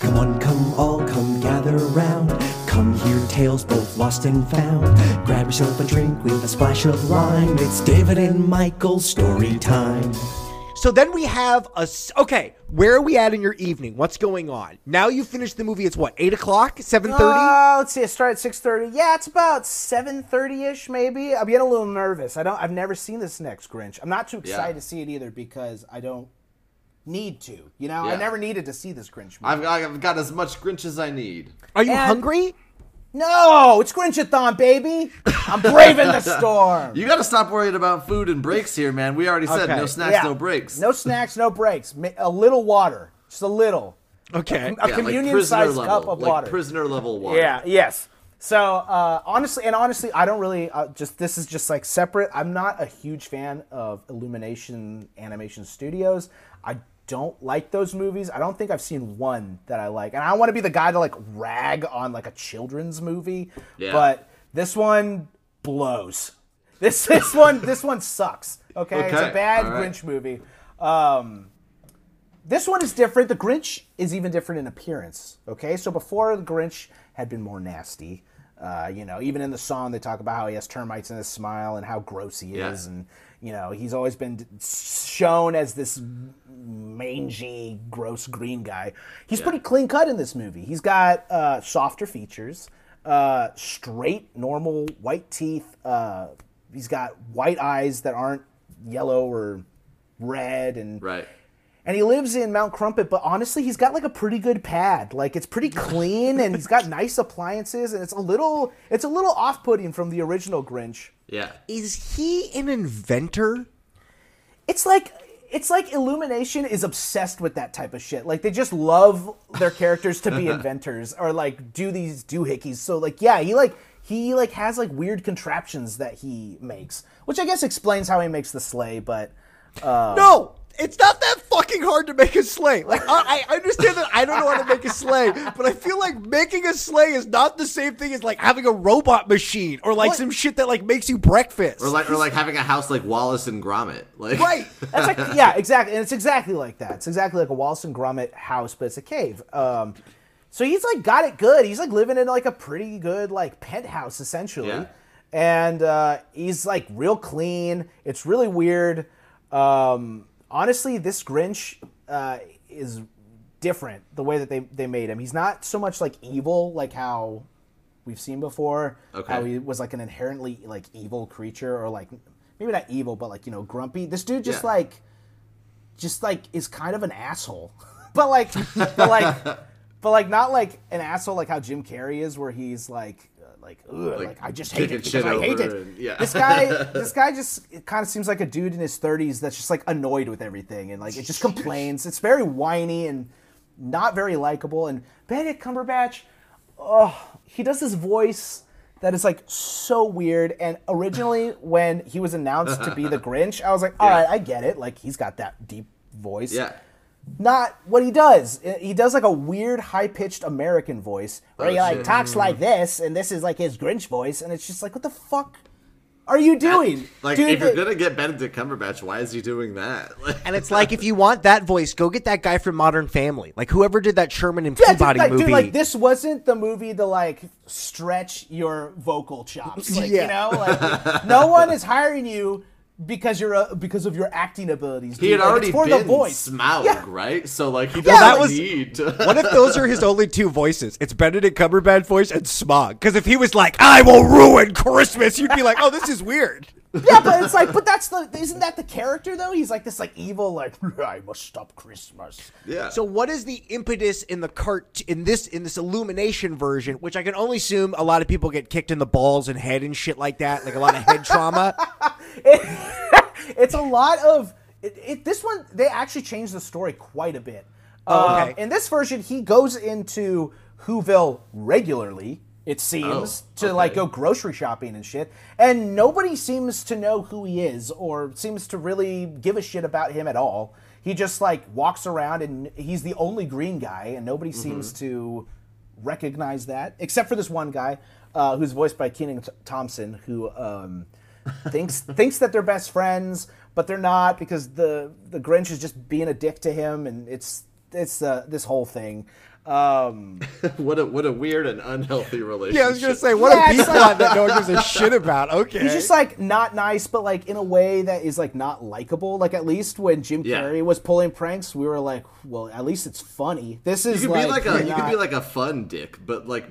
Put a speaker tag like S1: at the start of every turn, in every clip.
S1: Come on, come all, come gather round. Come hear tales both lost and found. Grab yourself a drink with a splash of lime. It's David and Michael's story time.
S2: So then we have a. s- Okay, where are we at in your evening? What's going on? Now you finished the movie. It's what, 8 o'clock? 7.30?
S3: Uh, let's see. It started at six thirty. Yeah, it's about seven thirty ish, maybe. I'm getting a little nervous. I don't. I've never seen this next Grinch. I'm not too excited
S4: Yeah.
S3: to see it either because I don't need to. You know, I
S4: Yeah.
S3: never needed to see this Grinch movie.
S4: I've, I've got as much Grinch as I need.
S2: Are you
S3: And-
S2: hungry?
S3: no, it's Grinchathon, baby. I'm braving the storm.
S4: You got to stop worrying about food and breaks here, man. We already said
S2: Okay.
S4: no snacks,
S3: Yeah.
S4: no breaks.
S3: No snacks, no breaks. Ma- A little water, just a little.
S2: Okay.
S3: A
S4: Yeah, like
S3: communion
S4: prisoner
S3: sized
S4: level,
S3: cup of
S4: like
S3: water.
S4: prisoner level water.
S3: Yeah. Yes. So uh, honestly, and honestly, I don't really uh, just this is just like separate. I'm not a huge fan of Illumination Animation Studios. I don't like those movies. I don't think I've seen one that I like, and I don't want to be the guy to like rag on like a children's movie.
S4: Yeah.
S3: But this one blows. This this one this one sucks. Okay, it's a bad
S4: right.
S3: Grinch movie. Um, this one is different. The Grinch is even different in appearance. Okay, so before the Grinch had been more nasty. Uh, you know, even in the song they talk about how he has termites in his smile and how gross he
S4: Yeah.
S3: is, and you know he's always been shown as this mangy, gross green guy. He's pretty clean cut in this movie. He's got uh, softer features, uh, straight, normal white teeth. Uh, he's got white eyes that aren't yellow or red, and
S4: Right.
S3: And he lives in Mount Crumpet, but honestly, he's got like a pretty good pad. Like it's pretty clean, and he's got nice appliances, and it's a little it's a little off putting from the original Grinch.
S4: Yeah.
S2: Is he an inventor?
S3: It's like it's like Illumination is obsessed with that type of shit. Like they just love their characters to be inventors or like do these doohickeys. So like yeah, he like he like has like weird contraptions that he makes, which I guess explains how he makes the sleigh. But uh,
S2: No, it's not that fucking hard to make a sleigh. Like I, I understand that I don't know how to make a sleigh, but I feel like making a sleigh is not the same thing as like having a robot machine or like
S3: What?
S2: some shit that like makes you breakfast.
S4: Or like, or like having a house like Wallace and Gromit. Like,
S2: right.
S3: That's like yeah, exactly, and it's exactly like that. It's exactly like a Wallace and Gromit house, but it's a cave. Um, so he's like got it good. He's like living in like a pretty good like penthouse essentially,
S4: Yeah.
S3: and uh, he's like real clean. It's really weird. Um, honestly, this Grinch uh, is different the way that they they made him. He's not so much like evil like how we've seen before.
S4: Okay.
S3: How he was like an inherently like evil creature or like maybe not evil but like you know grumpy. This dude just
S4: Yeah.
S3: like just like is kind of an asshole. but like but like but like not like an asshole like how Jim Carrey is where he's like like, ugh, like, I just hate it because I hate it.
S4: and- yeah.
S3: This guy this guy just kind of seems like a dude in his 30s that's just like annoyed with everything and like it just complains. It's very whiny and not very likable and Benedict Cumberbatch oh, he does this voice that is like so weird. And originally, when he was announced to be the Grinch, I was like, all
S4: Yeah.
S3: right, I get it. Like he's got that deep voice.
S4: Yeah.
S3: Not what he does. He does like a weird, high pitched American voice where
S4: Oh,
S3: he like
S4: shit.
S3: talks like mm. this, and this is like his Grinch voice, and it's just like, what the fuck are you doing?
S4: Like,
S3: Dude,
S4: if you're
S3: the-
S4: gonna get Benedict Cumberbatch, why is he doing that?
S2: And it's like if you want that voice, go get that guy from Modern Family. Like whoever did that Sherman and
S3: Yeah, dude,
S2: Peabody
S3: like,
S2: movie.
S3: dude, like this wasn't the movie to like stretch your vocal chops. Like,
S2: Yeah.
S3: you know, like no one is hiring you because you're a, because of your acting abilities.
S4: he
S3: dude.
S4: had
S3: Like,
S4: already
S3: for
S4: been
S3: the voice.
S4: Smaug,
S3: Yeah.
S4: right? So like he
S2: that
S4: doesn't
S2: was-
S4: need to.
S2: What if those are his only two voices? It's Benedict Cumberbatch voice and Smaug. Because if he was like, "I will ruin Christmas," you'd be like, "Oh, this is weird."
S3: Yeah, but it's like, but that's the isn't that the character though? He's like this like evil like I must stop Christmas.
S4: yeah.
S2: So, what is the impetus in the cart in this in this Illumination version, which I can only assume a lot of people get kicked in the balls and head and shit like that, like a lot of head trauma.
S3: it's a lot of it, it, this one they actually changed the story quite a bit
S2: Oh,
S3: Um,
S2: okay.
S3: in this version he goes into whoville regularly it seems
S4: Oh,
S3: to
S4: okay.
S3: like go grocery shopping and shit and nobody seems to know who he is or seems to really give a shit about him at all he just like walks around and he's the only green guy and nobody
S4: Mm-hmm.
S3: seems to recognize that except for this one guy uh, who's voiced by Kenan Th- thompson who um, thinks thinks that they're best friends, but they're not because the the Grinch is just being a dick to him, and it's it's uh, this whole thing. Um,
S4: what a what a weird and unhealthy relationship.
S2: Yeah, I was gonna say, what
S3: Yeah,
S2: a B
S3: it's like-
S2: plot that no one gives a shit about. Okay,
S3: He's just like not nice, but like in a way that is like not likable. Like at least when Jim
S4: Yeah.
S3: Carrey was pulling pranks, we were like, well, at least it's funny. This
S4: You
S3: is
S4: could
S3: like,
S4: be like a you could be like a fun dick, but like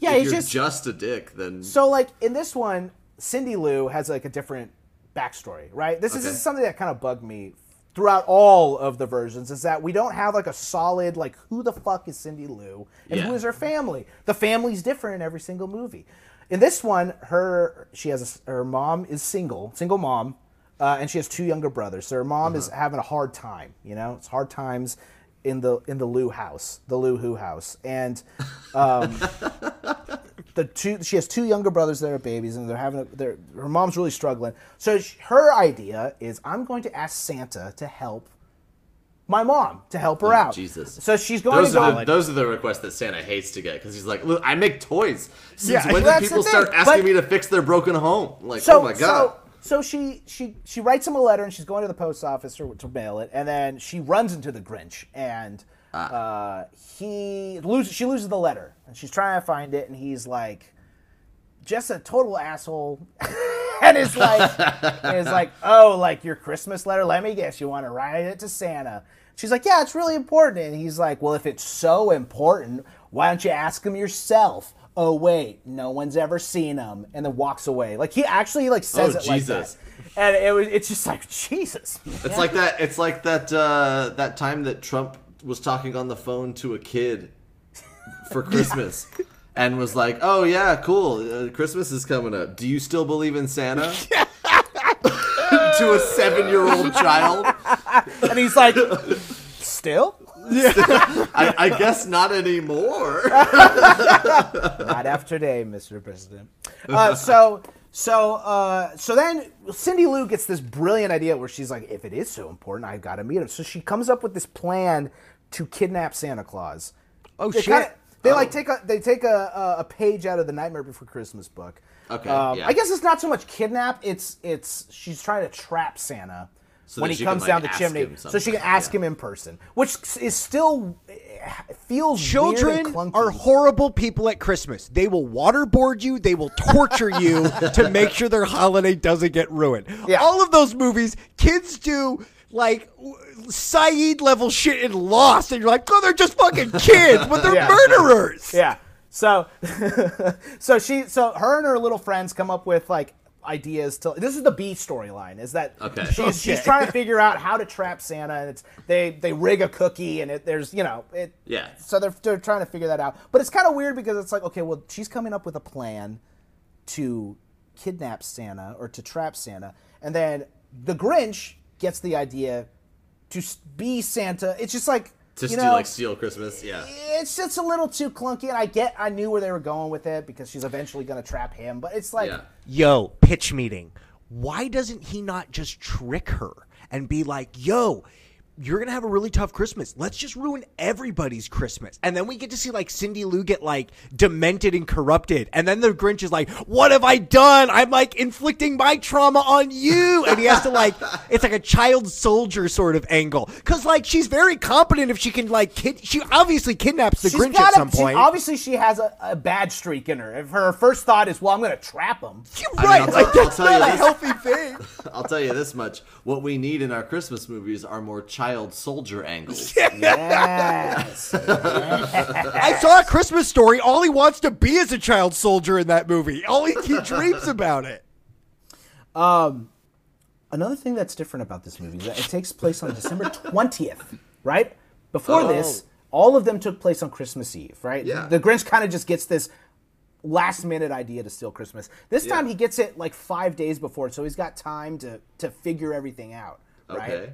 S3: Yeah,
S4: if
S3: he's
S4: you're
S3: just-
S4: just, a dick, then
S3: So like in this one, Cindy Lou has like a different backstory, right? This, is, this is something that kind of bugged me throughout all of the versions is that we don't have like a solid like who the fuck is Cindy Lou and
S4: Yeah.
S3: who is her family. The family's different in every single movie. In this one, her she has a her mom is single, single mom, uh, and she has two younger brothers. So her mom is having a hard time. You know, it's hard times in the in the Lou house, the Lou Who house, and the two she has two younger brothers that are babies and they're having a, they're, her mom's really struggling so sh her idea is i'm going to ask santa to help my mom to help her oh, out
S4: Jesus.
S3: so she's going
S4: those
S3: to
S4: are
S3: go
S4: the, those are the requests that Santa hates to get because he's like, look, I make toys. Since
S2: Yeah,
S4: when
S3: that's
S4: did
S3: the
S4: people start asking
S3: but-
S4: me to fix their broken home? Like,
S3: so
S4: oh my god.
S3: so so she she she writes him a letter and she's going to the post office or to mail it and then she runs into the grinch and. Uh, he loses she loses the letter and she's trying to find it and he's like just a total asshole. And it's like it's like oh like your christmas letter? Let me guess you want to write it to santa. She's like yeah it's really important. And he's like well if it's so important why don't you ask him yourself? Oh wait no one's ever seen him. And then walks away. Like he actually like says
S4: Oh,
S3: it like
S4: Jesus.
S3: that and it was it's just like jesus.
S4: It's like that. It's like that. Uh, that time that Trump was talking on the phone to a kid for Christmas, and was like, "Oh yeah, cool. Uh, Christmas is coming up. Do you still believe in Santa?" to a seven-year-old child.
S3: and he's like still
S4: I, I guess not anymore.
S3: Not after today, Mr. President. Uh, so, so, uh, so then Cindy Lou gets this brilliant idea where she's like, if it is so important, I've got to meet him. So she comes up with this plan to kidnap Santa Claus.
S2: Oh,
S3: They
S2: shit.
S3: kinda- they
S4: Oh.
S3: like take a they take a, a a page out of the Nightmare Before Christmas book.
S4: Okay,
S3: Um,
S4: yeah.
S3: I guess it's not so much kidnap. It's it's she's trying to trap Santa
S4: So
S3: when he comes
S4: can,
S3: down
S4: like,
S3: the chimney, so she can ask
S4: yeah.
S3: him in person, which is still eh, feels weird
S2: Children
S3: and
S2: are horrible people at Christmas. They will waterboard you. They will torture you to make sure their holiday doesn't get ruined.
S3: Yeah.
S2: All of those movies, kids do like w- Sayid level shit in Lost, and you're like, oh, they're just fucking kids, but they're
S3: Yeah.
S2: murderers.
S3: Yeah. So, so she, so her and her little friends come up with like ideas to. This is the B storyline. Is that
S4: Okay.
S3: She's, oh, she's trying to figure out how to trap Santa, and it's they they rig a cookie, and it there's you know it.
S4: Yeah.
S3: So they're they're trying to figure that out, but it's kind of weird because it's like okay, well she's coming up with a plan to kidnap Santa or to trap Santa, and then the Grinch gets the idea to be Santa. It's just like
S4: Just
S3: you
S4: do
S3: know,
S4: like steal Christmas. Yeah.
S3: it's just a little too clunky, and I get, I knew where they were going with it because she's eventually going to trap him, but it's like,
S4: Yeah.
S2: Yo, pitch meeting. Why doesn't he not just trick her and be like, yo, you're gonna have a really tough Christmas. Let's just ruin everybody's Christmas. And then we get to see like Cindy Lou get like demented and corrupted. And then the Grinch is like, What have I done? I'm like inflicting my trauma on you. And he has to like it's like a child soldier sort of angle. Cause like she's very competent if she can like kid she obviously kidnaps the
S3: she's
S2: Grinch
S3: got
S2: at
S3: a-
S2: some
S3: she-
S2: point.
S3: obviously, she has a, a bad streak in her. If her first thought is, well, I'm going to trap him.
S2: You're
S4: I mean,
S2: right.
S4: I'll
S2: like
S4: I'll
S2: that's
S4: tell you
S2: not a
S4: this.
S2: healthy thing.
S4: I'll tell you this much: what we need in our Christmas movies are more child soldier angles.
S3: Yes.
S2: I saw a Christmas story. All he wants to be is a child soldier in that movie. All he, he dreams about it.
S3: Um, Another thing that's different about this movie is that it takes place on December 20th, right? Before this, all of them took place on Christmas Eve, right?
S4: Yeah.
S3: The Grinch kind of just gets this last minute idea to steal Christmas. This time
S4: Yeah.
S3: he gets it like five days before, so he's got time to to figure everything out, right?
S4: Okay.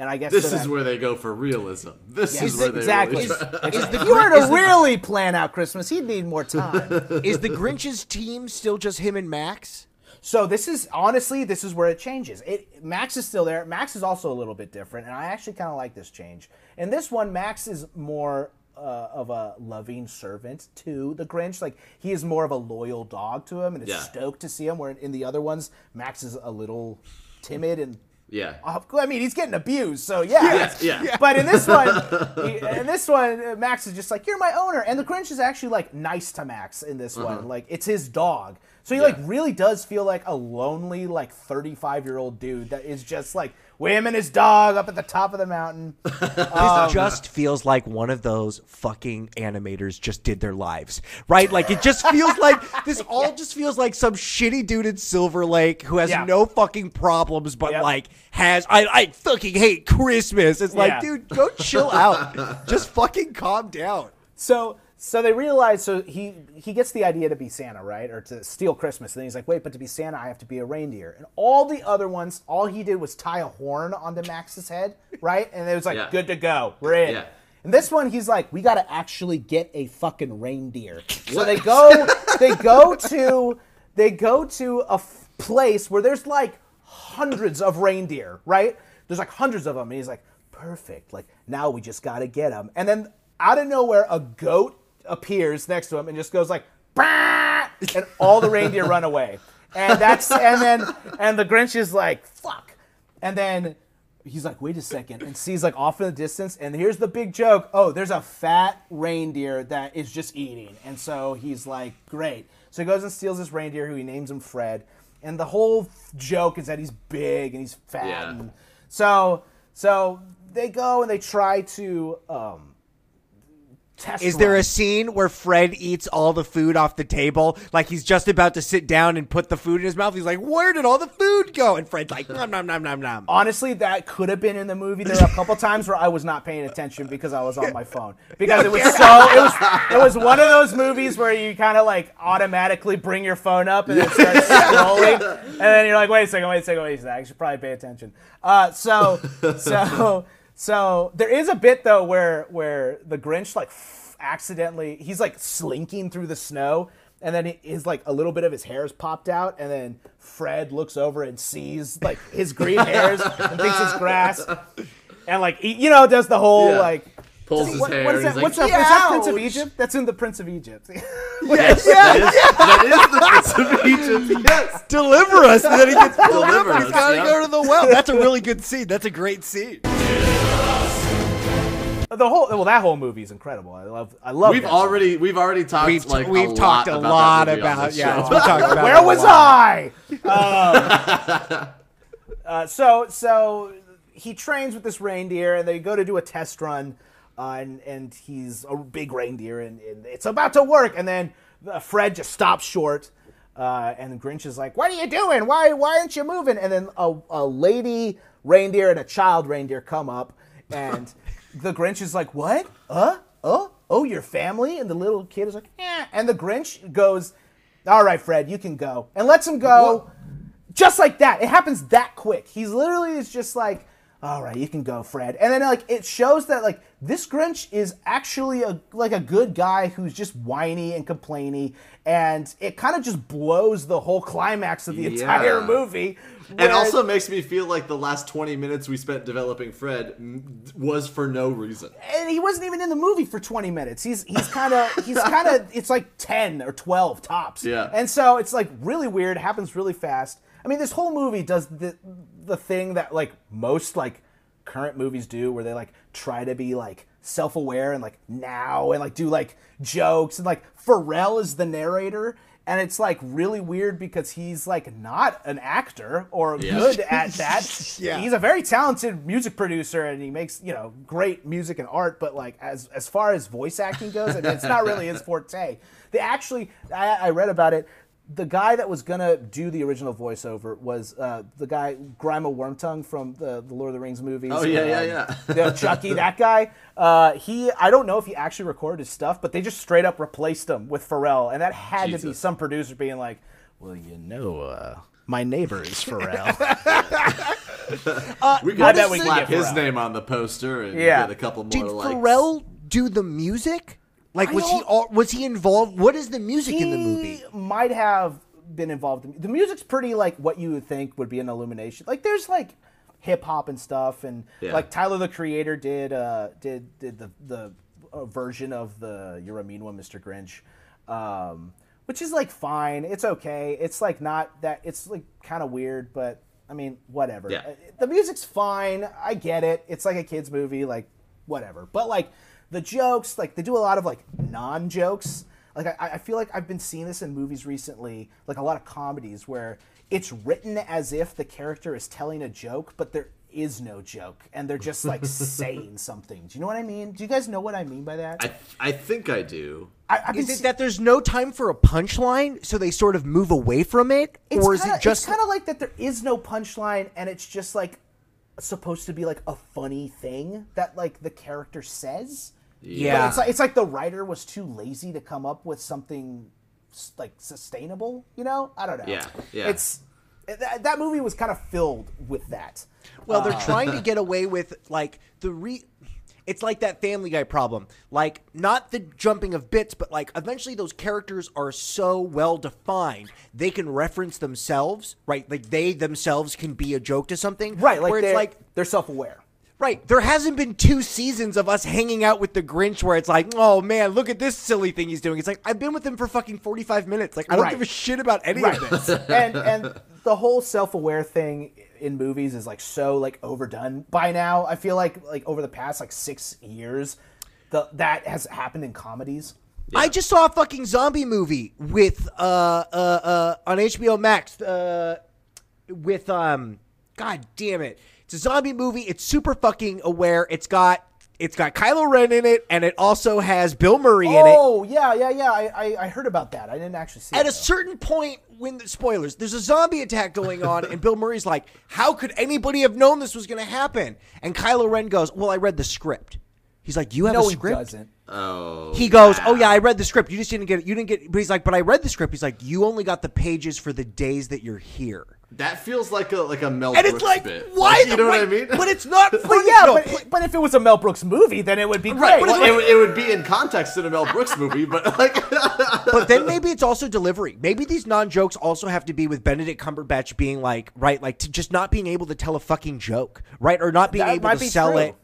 S3: And I guess
S4: This
S3: so
S4: is where they go for realism. This
S3: Yeah,
S4: is where they
S3: exactly.
S4: really try-
S3: if you were to really plan out Christmas, he'd need more time.
S2: Is the Grinch's team still just him and Max?
S3: So this is honestly, this is where it changes. It Max is still there. Max is also a little bit different, and I actually kind of like this change. In this one, Max is more uh, of a loving servant to the Grinch. Like he is more of a loyal dog to him, and is
S4: Yeah.
S3: stoked to see him. Where in the other ones, Max is a little timid and
S4: Yeah.
S3: I mean, he's getting abused, so yeah.
S4: Yeah, yeah.
S3: But in this one, in this one, uh, Max is just like, "You're my owner," and the Grinch is actually like nice to Max in this one. Like it's his dog, so he like really does feel like a lonely, like 35 year old dude that is just like him and his dog up at the top of the mountain.
S2: This um, just feels like one of those fucking animators just did their lives, right? Like it just feels like this all just feels like some shitty dude in Silver Lake who has
S3: Yeah.
S2: no fucking problems, but
S3: Yep.
S2: like has I I fucking hate Christmas. It's like,
S3: Yeah.
S2: dude, go chill out, just fucking calm down.
S3: So so they realize so he he gets the idea to be Santa, right? Or to steal Christmas. And then he's like, wait, but to be Santa I have to be a reindeer. And all the other ones, all he did was tie a horn onto Max's head, right? And it was like,
S4: Yeah.
S3: good to go. We're in.
S4: Yeah.
S3: And this one, he's like, we got to actually get a fucking reindeer. So they go, they go to, they go to a f- place where there's like hundreds of reindeer, right? There's like hundreds of them, and he's like, perfect. Like now we just got to get them. And then out of nowhere, a goat appears next to him and just goes like, bah! and all the reindeer run away. And that's and then and the Grinch is like, fuck. And then he's like, wait a second, and sees like off in the distance, and here's the big joke. Oh, there's a fat reindeer that is just eating. And so he's like, great. So he goes and steals this reindeer who he names him Fred. And the whole joke is that he's big and he's fat.
S4: Yeah.
S3: And so so they go and they try to um test
S2: Is there
S3: run.
S2: a scene where Fred eats all the food off the table? Like he's just about to sit down and put the food in his mouth. He's like, "Where did all the food go?" And Fred's like, "Nom nom nom nom nom."
S3: Honestly, that could have been in the movie. There were a couple times where I was not paying attention because I was on my phone. Because it was so it was it was one of those movies where you kind of like automatically bring your phone up and it starts scrolling, and then you're like, wait a second, wait a second, wait a second. I should probably pay attention. Uh, so so so there is a bit though where where the Grinch like f- accidentally he's like slinking through the snow and then he, his like a little bit of his hair's popped out and then Fred looks over and sees like his green hairs and thinks it's grass and like he, you know does the whole
S4: Yeah.
S3: like
S4: Pulls his
S3: what,
S4: hair.
S3: what is
S4: he's
S3: that?
S4: like,
S3: What's that? Is that Prince of Egypt? That's in the Prince of Egypt.
S4: Yes, that is, that is the Prince of Egypt. Yes.
S2: Deliver us, and then he gets pulled up.
S4: Deliver
S2: and He's
S4: us,
S2: got to
S4: yeah.
S2: go to the well. That's a really good scene. That's a great scene.
S3: The whole well, that whole movie is incredible. I love. I love.
S4: We've
S3: that
S4: already we've already talked
S2: We've
S4: like
S2: we've
S4: a
S2: talked
S4: lot
S2: a
S4: about
S2: lot
S4: that movie
S2: about yeah.
S4: show.
S2: We talked about
S3: Where was. I? Um, uh, so so he trains with this reindeer, and they go to do a test run, uh, and and he's a big reindeer, and, and it's about to work, and then uh, Fred just stops short. Uh, and Grinch is like, "What are you doing? Why why aren't you moving?" And then a, a lady reindeer and a child reindeer come up, and the Grinch is like, "What? Uh? Oh? Oh, your family?" And the little kid is like, "Yeah." And the Grinch goes, "All right, Fred, you can go," and lets him go, just like that. It happens that quick. He's literally is just like, "All right, you can go, Fred," and then like it shows that like this Grinch is actually a like a good guy who's just whiny and complainy, and it kind of just blows the whole climax of the entire
S4: Yeah.
S3: movie.
S4: And also makes me feel like the last 20 minutes we spent developing Fred was for no reason.
S3: and he wasn't even in the movie for 20 minutes. He's he's kind of he's kind of it's like 10 or 12 tops.
S4: Yeah.
S3: And so it's like really weird, happens really fast. I mean, this whole movie does the the thing that like most like current movies do where they like try to be like self-aware and like now and like do like jokes and like Pharrell is the narrator and it's like really weird because he's like not an actor or good at that.
S2: Yeah.
S3: He's a very talented music producer and he makes, you know, great music and art, but like as as far as voice acting goes, I mean, it's not really his forte. They actually I, I read about it. The guy that was gonna do the original voiceover was uh, the guy Grima Wormtongue from the, the Lord of the Rings movies.
S4: Oh, yeah, yeah,
S3: Um,
S4: yeah.
S3: the Chucky, that guy. Uh, he, I don't know if he actually recorded his stuff, but they just straight up replaced him with Pharrell, and that had to be some producer being like, "Well, you know, uh, my neighbor is Pharrell."
S4: We
S3: I
S4: could
S3: bet
S4: just
S3: we
S4: slap his name on the poster and
S3: Yeah.
S4: get a couple more
S2: Did
S4: likes.
S2: Pharrell do the music? Like,
S3: I
S2: was he all, was he involved? What is the music in the movie?
S3: He might have been involved. In, the music's pretty like what you would think would be an Illumination. Like there's like hip hop and stuff, and
S4: Yeah.
S3: like Tyler the Creator did uh, did did the the uh, version of the "You're a Mean One, Mr. Grinch," um, which is like fine. It's okay. It's like not that. It's like kind of weird, but I mean, whatever.
S4: Yeah.
S3: Uh, The music's fine. I get it. It's like a kids movie, like whatever. But like the jokes, like they do a lot of like non jokes. Like I, I feel like I've been seeing this in movies recently, like a lot of comedies where it's written as if the character is telling a joke, but there is no joke, and they're just like saying something. Do you know what I mean? Do you guys know what I mean by that?
S4: I I think I do.
S3: I, I've
S2: Is it
S3: see-
S2: that there's no time for a punchline, so they sort of move away from it,
S3: It's
S2: or is
S3: kinda,
S2: it just
S3: kind of like that there is no punchline and it's just like supposed to be like a funny thing that like the character says But
S2: yeah?
S3: it's like it's like the writer was too lazy to come up with something like sustainable you know i don't know
S4: Yeah, yeah.
S3: it's that, that movie was kind of filled with that
S2: Well, they're uh, trying to get away with like the re. It's like that Family Guy problem. Like not the jumping of bits, but like eventually those characters are so well defined they can reference themselves, right? Like they themselves can be a joke to something,
S3: right like
S2: Where
S3: they're
S2: it's like
S3: they're self-aware
S2: Right. There hasn't been two seasons of us hanging out with the Grinch where it's like, oh man, look at this silly thing he's doing. It's like I've been with him for fucking forty five minutes. Like I don't
S3: Right.
S2: give a shit about any
S3: right
S2: of this.
S3: and and the whole self-aware thing in movies is like so like overdone by now i feel like like over the past like six years the that has happened in comedies
S2: I just saw a fucking zombie movie with uh uh uh on HBO Max uh with um god damn it. It's a zombie movie. It's super fucking aware. It's got it's got Kylo Ren in it and it also has Bill Murray in it.
S3: oh yeah yeah yeah I, I i heard about that i didn't actually see it.
S2: At
S3: it,
S2: a certain point, when the spoilers, there's a zombie attack going on, and Bill Murray's like, "How could anybody have known this was going to happen?" And Kylo Ren goes, "Well, I read the script." He's like, "You have
S3: no
S2: a
S3: he
S2: script?"
S3: doesn't
S4: Oh.
S2: He goes, "Oh yeah, I read the script. You just didn't get it. You didn't get." But he's like, "But I read the script." He's like, "You only got the pages for the days that you're here."
S4: That feels like a like a Mel
S2: And
S4: Brooks
S2: it's like,
S4: bit.
S2: why?
S4: Like, you know
S2: right,
S4: what I mean?
S2: But it's not.
S3: but yeah
S2: No,
S3: but, but if it was a mel brooks movie then it would be great
S2: Right,
S4: Well, it, would- it would be in context in a Mel Brooks movie, but like,
S2: but then maybe it's also delivery. Maybe these non jokes also have to be with Benedict Cumberbatch being like, right, like to just not being able to tell a fucking joke, right, or not being
S3: That
S2: able to
S3: be
S2: sell
S3: true.
S2: it,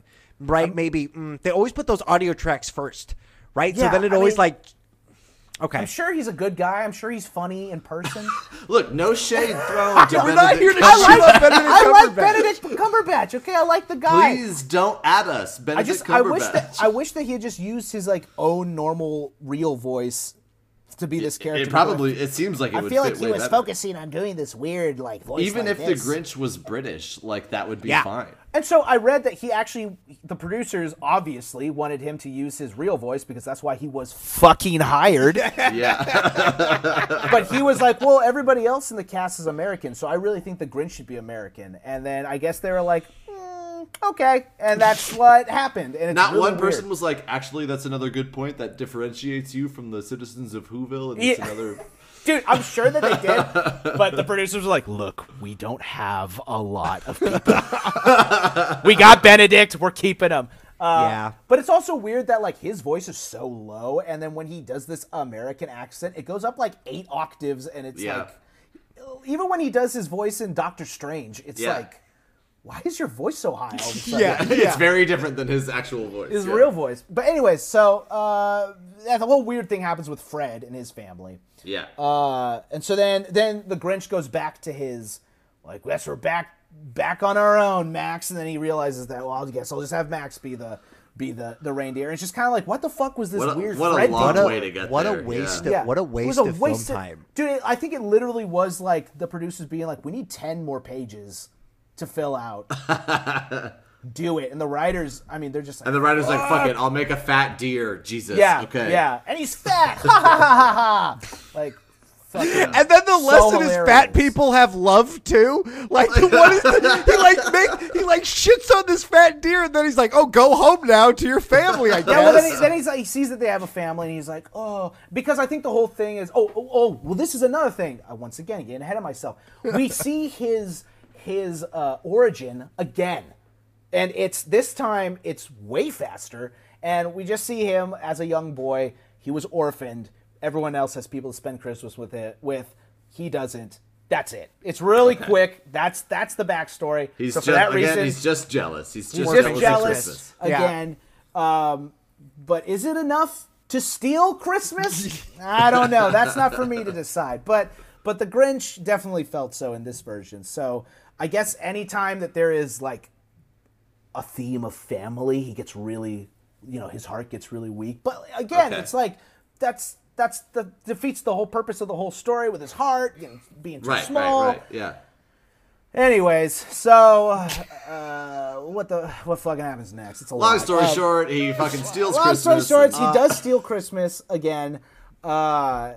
S2: right? maybe mm, they always put those audio tracks first, right? so then it
S3: I
S2: always
S3: mean-
S2: like, okay,
S3: i'm sure he's a good guy i'm sure he's funny in person
S4: look, no shade thrown to
S2: We're not
S4: Benedict
S2: here to
S4: Cumberbatch.
S2: shit on Benedict
S3: i like benedict cumberbatch okay i like the guy
S4: Please don't add us,
S3: I
S4: Benedict
S3: just I wish
S4: Cumberbatch.
S3: that I wish that he had just used his like own normal real voice to be this character.
S4: it probably it seems like it
S3: I
S4: would
S3: feel
S4: fit
S3: like he
S4: way
S3: was
S4: better.
S3: focusing on doing this weird like voice.
S4: Even
S3: like
S4: if
S3: this.
S4: the Grinch was British, like that would be
S2: Yeah.
S4: fine.
S3: And so I read that he actually, the producers obviously wanted him to use his real voice because that's why he was fucking hired.
S4: Yeah.
S3: but he was like, well, everybody else in the cast is American, so I really think the Grinch should be American. And then I guess they were like, mm, okay, and that's what happened. And it's
S4: Not
S3: really
S4: one person
S3: weird.
S4: was like, actually, that's another good point that differentiates you from the citizens of Whoville, and it's
S3: Yeah.
S4: another.
S3: Dude, I'm sure that they did, but the producers were like, "Look, we don't have a lot of people. we got Benedict. We're keeping him." Uh,
S2: Yeah.
S3: But it's also weird that like his voice is so low, and then when he does this American accent, it goes up like eight octaves, and it's
S4: Yeah.
S3: like, even when he does his voice in Doctor Strange, it's
S4: Yeah.
S3: like, why is your voice so high all of a sudden?
S2: Yeah,
S4: It's very different than his actual voice.
S3: his
S4: yeah.
S3: real voice. But anyways, so uh, yeah, the whole weird thing happens with Fred and his family.
S4: Yeah.
S3: Uh, and so then then the Grinch goes back to his like, yes, we're back back on our own, Max. And then he realizes that well, I guess I'll just have Max be the be the the reindeer. And it's just kind of like, what the fuck was this
S4: What a-
S3: weird
S4: what a
S3: Fred
S4: long
S3: doing?
S2: What a,
S4: way to get
S2: what
S4: there,
S2: a waste
S4: yeah.
S2: of what a
S3: It was
S2: waste
S3: a
S2: of
S3: waste
S2: film
S3: of-
S2: time.
S3: dude. It, I think it literally was like the producers being like, we need ten more pages to fill out. Do it, and the writers. I mean, they're just like,
S4: and the writer's like, fuck it, I'll make a fat deer. Jesus.
S3: yeah,
S4: Okay.
S3: yeah, and he's fat. Ha ha ha ha ha. Like.
S2: And then the
S3: So
S2: lesson is fat people have love too. Like what is the, he like make he like shits on this fat deer and then he's like, oh, go home now to your family. I guess.
S3: Yeah, well, then, he, then he's like, he sees that they have a family, and he's like, oh, because I think the whole thing is, oh, oh, oh well, this is another thing. I once again getting ahead of myself. We see his his uh, origin again, and it's this time it's way faster, and we just see him as a young boy. He was orphaned. Everyone else has people to spend Christmas with it with. He doesn't. That's it. It's really quick. That's that's the backstory.
S4: He's
S3: so for
S4: just
S3: that
S4: again, he's just jealous. He's just,
S3: He's just
S2: famous
S3: jealous
S2: Christmas. Yeah.
S3: again. Um, but is it enough to steal Christmas? I don't know. That's not for me to decide. But but the Grinch definitely felt so in this version. So I guess anytime that there is like a theme of family, he gets really, you know, his heart gets really weak. But again,
S4: Okay.
S3: it's like that's that's the defeats the whole purpose of the whole story with his heart you know, being too
S4: Right,
S3: small.
S4: right, right. Yeah.
S3: Anyways, so uh, what the what fucking happens next? It's a
S4: Long
S3: lot.
S4: story
S3: Um,
S4: short, he fucking steals Christmas.
S3: Long
S4: Christmas.
S3: story short,
S4: and-
S3: he does steal Christmas again. Uh,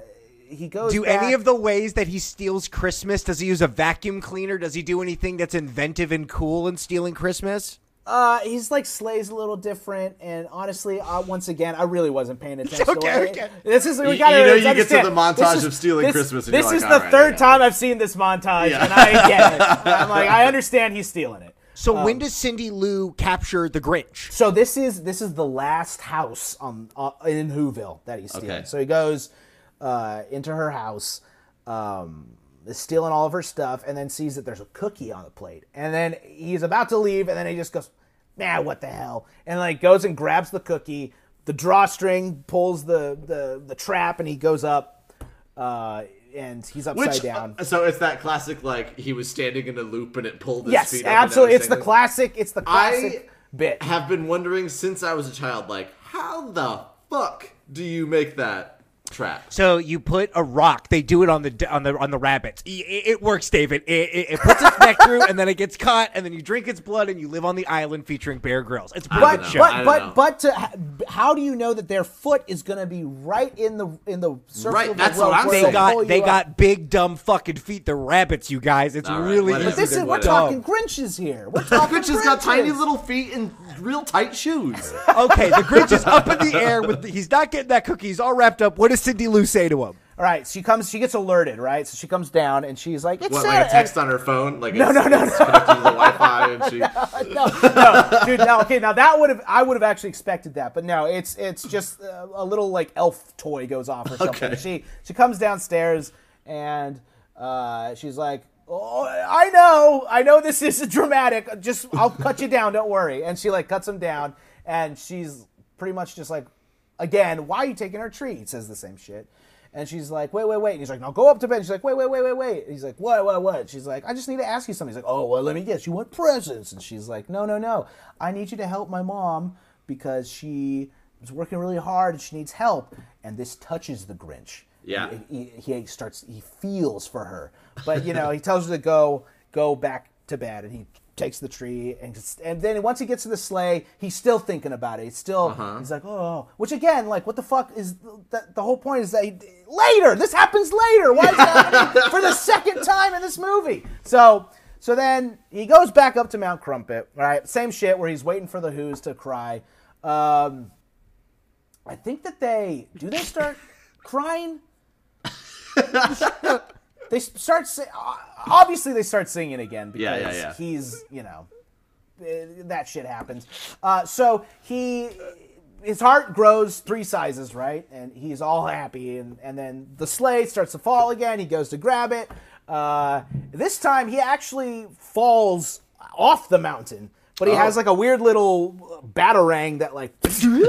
S3: he goes.
S2: Do
S3: back-
S2: any of the ways that he steals Christmas? Does he use a vacuum cleaner? Does he do anything that's inventive and cool in stealing Christmas?
S3: Uh, he's like Sleigh's a little different, and honestly, uh, once again, I really wasn't paying attention.
S2: Okay,
S3: to
S2: okay.
S3: This is we gotta
S4: you know you get to the montage
S3: this
S4: of stealing
S3: this-
S4: Christmas and
S3: this
S4: you're
S3: is
S4: like,
S3: the
S4: "All right, I
S3: third
S4: got
S3: time I've seen this montage, and I get it. I'm like, I understand he's stealing it.
S2: So when does Cindy Lou capture the Grinch?
S3: So this is this is the last house on uh, in Whoville that he's stealing.
S4: Okay.
S3: So he goes uh, into her house, um, is stealing all of her stuff, and then sees that there's a cookie on the plate. And then he's about to leave, and then he just goes, "Man, what the hell?" And like goes and grabs the cookie. The drawstring pulls the the the trap, and he goes up, uh, and he's upside
S4: Which,
S3: down.
S4: uh, so it's that classic, like, he was standing in a loop and it pulled his
S3: yes,
S4: feet up.
S3: absolutely. It's the classic. It's the
S4: I
S3: classic bit.
S4: have been wondering since I was a child, like, how the fuck do you make that trap?
S2: So you put a rock. They do it on the on the on the rabbits. It, it- it works, David. It, it, it puts its neck through, and then it gets caught, and then you drink its blood, and you live on the island featuring Bear Grylls. It's a
S4: I
S2: brilliant
S3: but
S2: show.
S3: but but but to, how do you know that their foot is going to be right in the in the circle
S4: Right,
S3: of the
S4: that's
S3: rope
S4: what I'm
S2: they
S4: saying.
S3: they'll
S2: got they
S3: up?
S2: got big dumb fucking feet. They're rabbits, you guys. It's
S4: All right,
S2: really
S4: whatever.
S2: easy.
S3: But this is we're
S2: do.
S3: talking Grinches here. We're talking
S4: Grinch has got tiny little feet and real tight shoes.
S2: okay, the Grinch is up in the air with. The, he's not getting that cookie. He's all wrapped up. What does Cindy Lou say to him?
S3: All right, she comes. She gets alerted. Right, so she comes down and she's like, "It's
S4: What, like a text on her phone? Like
S3: No,
S4: it's,
S3: no, no,
S4: it's connected to the Wi-Fi and she...
S3: no, no, dude. No, okay. Now that would have I would have actually expected that, but no, it's it's just uh, a little like elf toy goes off or something.
S4: Okay.
S3: She she comes downstairs and uh, she's like, "Oh, I know, I know this is dramatic. Just I'll cut you down. Don't worry." And she like cuts him down, and she's pretty much just like, "Again, why are you taking our tree?" He says the same shit. And she's like, wait, wait, wait. And he's like, no, go up to bed. And she's like, wait, wait, wait, wait, wait. And he's like, what, what, what? She's like, I just need to ask you something. He's like, oh, well, let me guess. You want presents? And she's like, no, no, no. I need you to help my mom because she is working really hard and she needs help. And this touches the Grinch.
S4: Yeah.
S3: He, he, he starts, he feels for her. But, you know, he tells her to go, go back to bed. And he takes the tree and and then once he gets to the sleigh he's still thinking about it. He's still he's like oh which again like what the fuck is that the whole point is that he, later this happens later. Why is that happening? For the second time in this movie. So so then he goes back up to mount crumpet right? Same shit where he's waiting for the who's to cry. Um i think that they do they start crying they start si- obviously they start singing again because
S4: Yeah, yeah, yeah.
S3: he's you know eh, that shit happens. Uh, so he his heart grows three sizes right? And he's all happy and, and then the sleigh starts to fall again. He goes to grab it. Uh, this time he actually falls off the mountain but he has like a weird little batarang that like you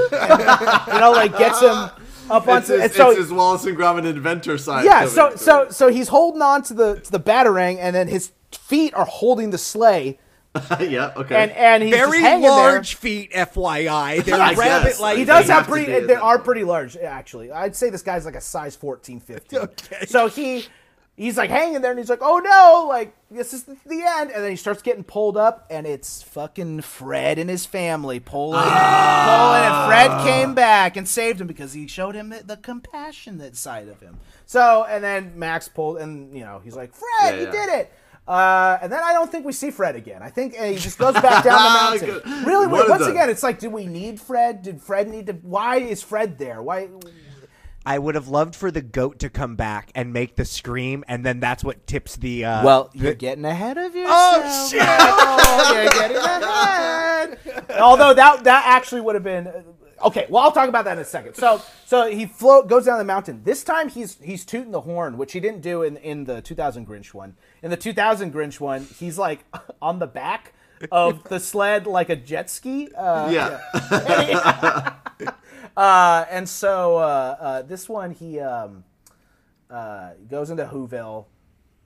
S3: know like gets him up
S4: It's
S3: onto
S4: his,
S3: and so
S4: it's his Wallace and Gromit inventor side.
S3: yeah, so
S4: through.
S3: so so he's holding on to the to the batarang, and then his feet are holding the sleigh,
S4: yeah, okay.
S3: and and he's
S2: Very
S3: just hanging
S2: large feet, FYI. They're rabbit like.
S3: He does have
S4: have
S3: pretty. They are pretty large, actually. I'd say this guy's like a size 14, 15.
S2: Okay.
S3: So he he's like hanging there, and he's like, "Oh no!" Like this is the, end, and then he starts getting pulled up, and it's fucking Fred and his family pulling, pulling, and Fred came back and saved him because he showed him the, the compassionate side of him. So, and then Max pulled, and you know, he's like, "Fred,
S4: Yeah,
S3: you
S4: yeah.
S3: did it." Uh, and then I don't think we see Fred again. I think he just goes back down the mountain. Really, weird. once again, it's like, do we need Fred? Did Fred need to? Why is Fred there? Why?
S2: I would have loved for the goat to come back and make the scream, and then that's what tips the. Uh,
S3: Well, you're getting ahead of yourself.
S2: Oh, shit!
S3: Oh, you're getting ahead. Although that that actually would have been uh, okay. Well, I'll talk about that in a second. So so he float goes down the mountain. This time he's he's tooting the horn, which he didn't do in in the 2000 Grinch one. In the 2000 Grinch one, he's like on the back of the sled like a jet ski. Uh,
S4: yeah.
S3: uh, and so uh, uh, this one he um, uh, goes into Whoville,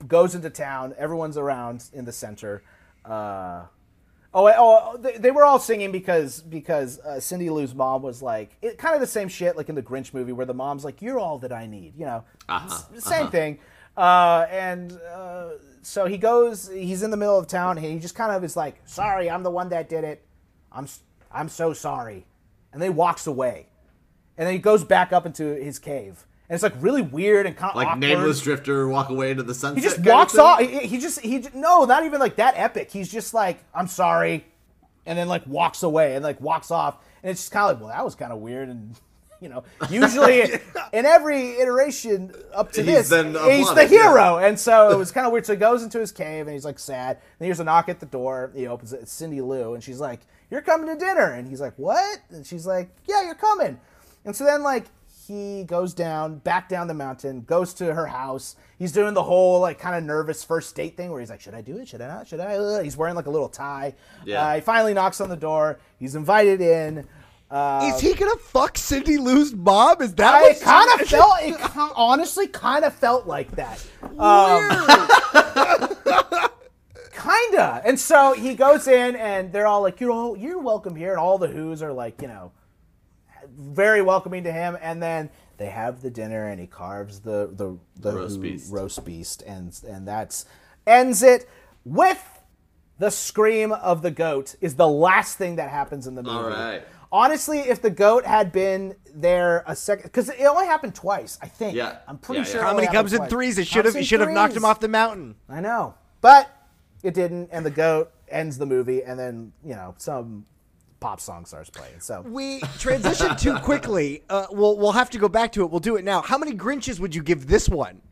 S3: goes into town. Everyone's around in the center. Uh, oh, oh, they, they were all singing because because uh, Cindy Lou's mom was like it, kind of the same shit like in the Grinch movie where the mom's like, "You're all that I need," you know, S- same thing. Uh, and uh, so he goes. He's in the middle of town, and he just kind of is like, "Sorry, I'm the one that did it. I'm I'm so sorry," and then he walks away, and then he goes back up into his cave. And it's like really weird and kind of
S4: Like
S3: awkward.
S4: nameless drifter walk away into the sunset.
S3: He just walks off. He, he just he no, not even like that epic. He's just like I'm sorry, and then like walks away and like walks off, and it's just kind of like well that was kind of weird and. You know, usually in every iteration up to
S4: He's
S3: this, he's the
S4: applauded, yeah.
S3: hero, and so it was kind of weird. So he goes into his cave and he's like sad. And here's a knock at the door. He opens it. It's Cindy Lou, and she's like, "You're coming to dinner," and he's like, "What?" And she's like, "Yeah, you're coming." And so then like he goes down, back down the mountain, goes to her house. He's doing the whole like kind of nervous first date thing where he's like, "Should I do it? Should I not? Should I?" Uh, He's wearing like a little tie.
S4: Yeah.
S3: Uh, he finally knocks on the door. He's invited in. Uh,
S2: Is he gonna fuck Cindy Lou's mom? Is that
S3: I kind of felt it. ki- Honestly, kind of felt like that. Um, kinda. And so he goes in, and they're all like, "You're all you're welcome here," and all the Who's are like, you know, very welcoming to him. And then they have the dinner, and he carves the the, the
S4: Roast beast.
S3: roast beast, and and that's ends it with the scream of the goat is the last thing that happens in the movie.
S4: All right.
S3: Honestly, if the goat had been there a second, because it only happened twice, I think.
S4: Yeah.
S3: I'm pretty
S4: Yeah, yeah.
S3: sure. it
S2: Comedy
S3: only happened
S2: comes in
S3: twice.
S2: threes. It should have. It should have knocked him off the mountain.
S3: I know, but it didn't, and the goat ends the movie, and then you know some pop song starts playing. So
S2: We transitioned too quickly. Uh, we'll we'll have to go back to it. We'll do it now. How many Grinches would you give this one?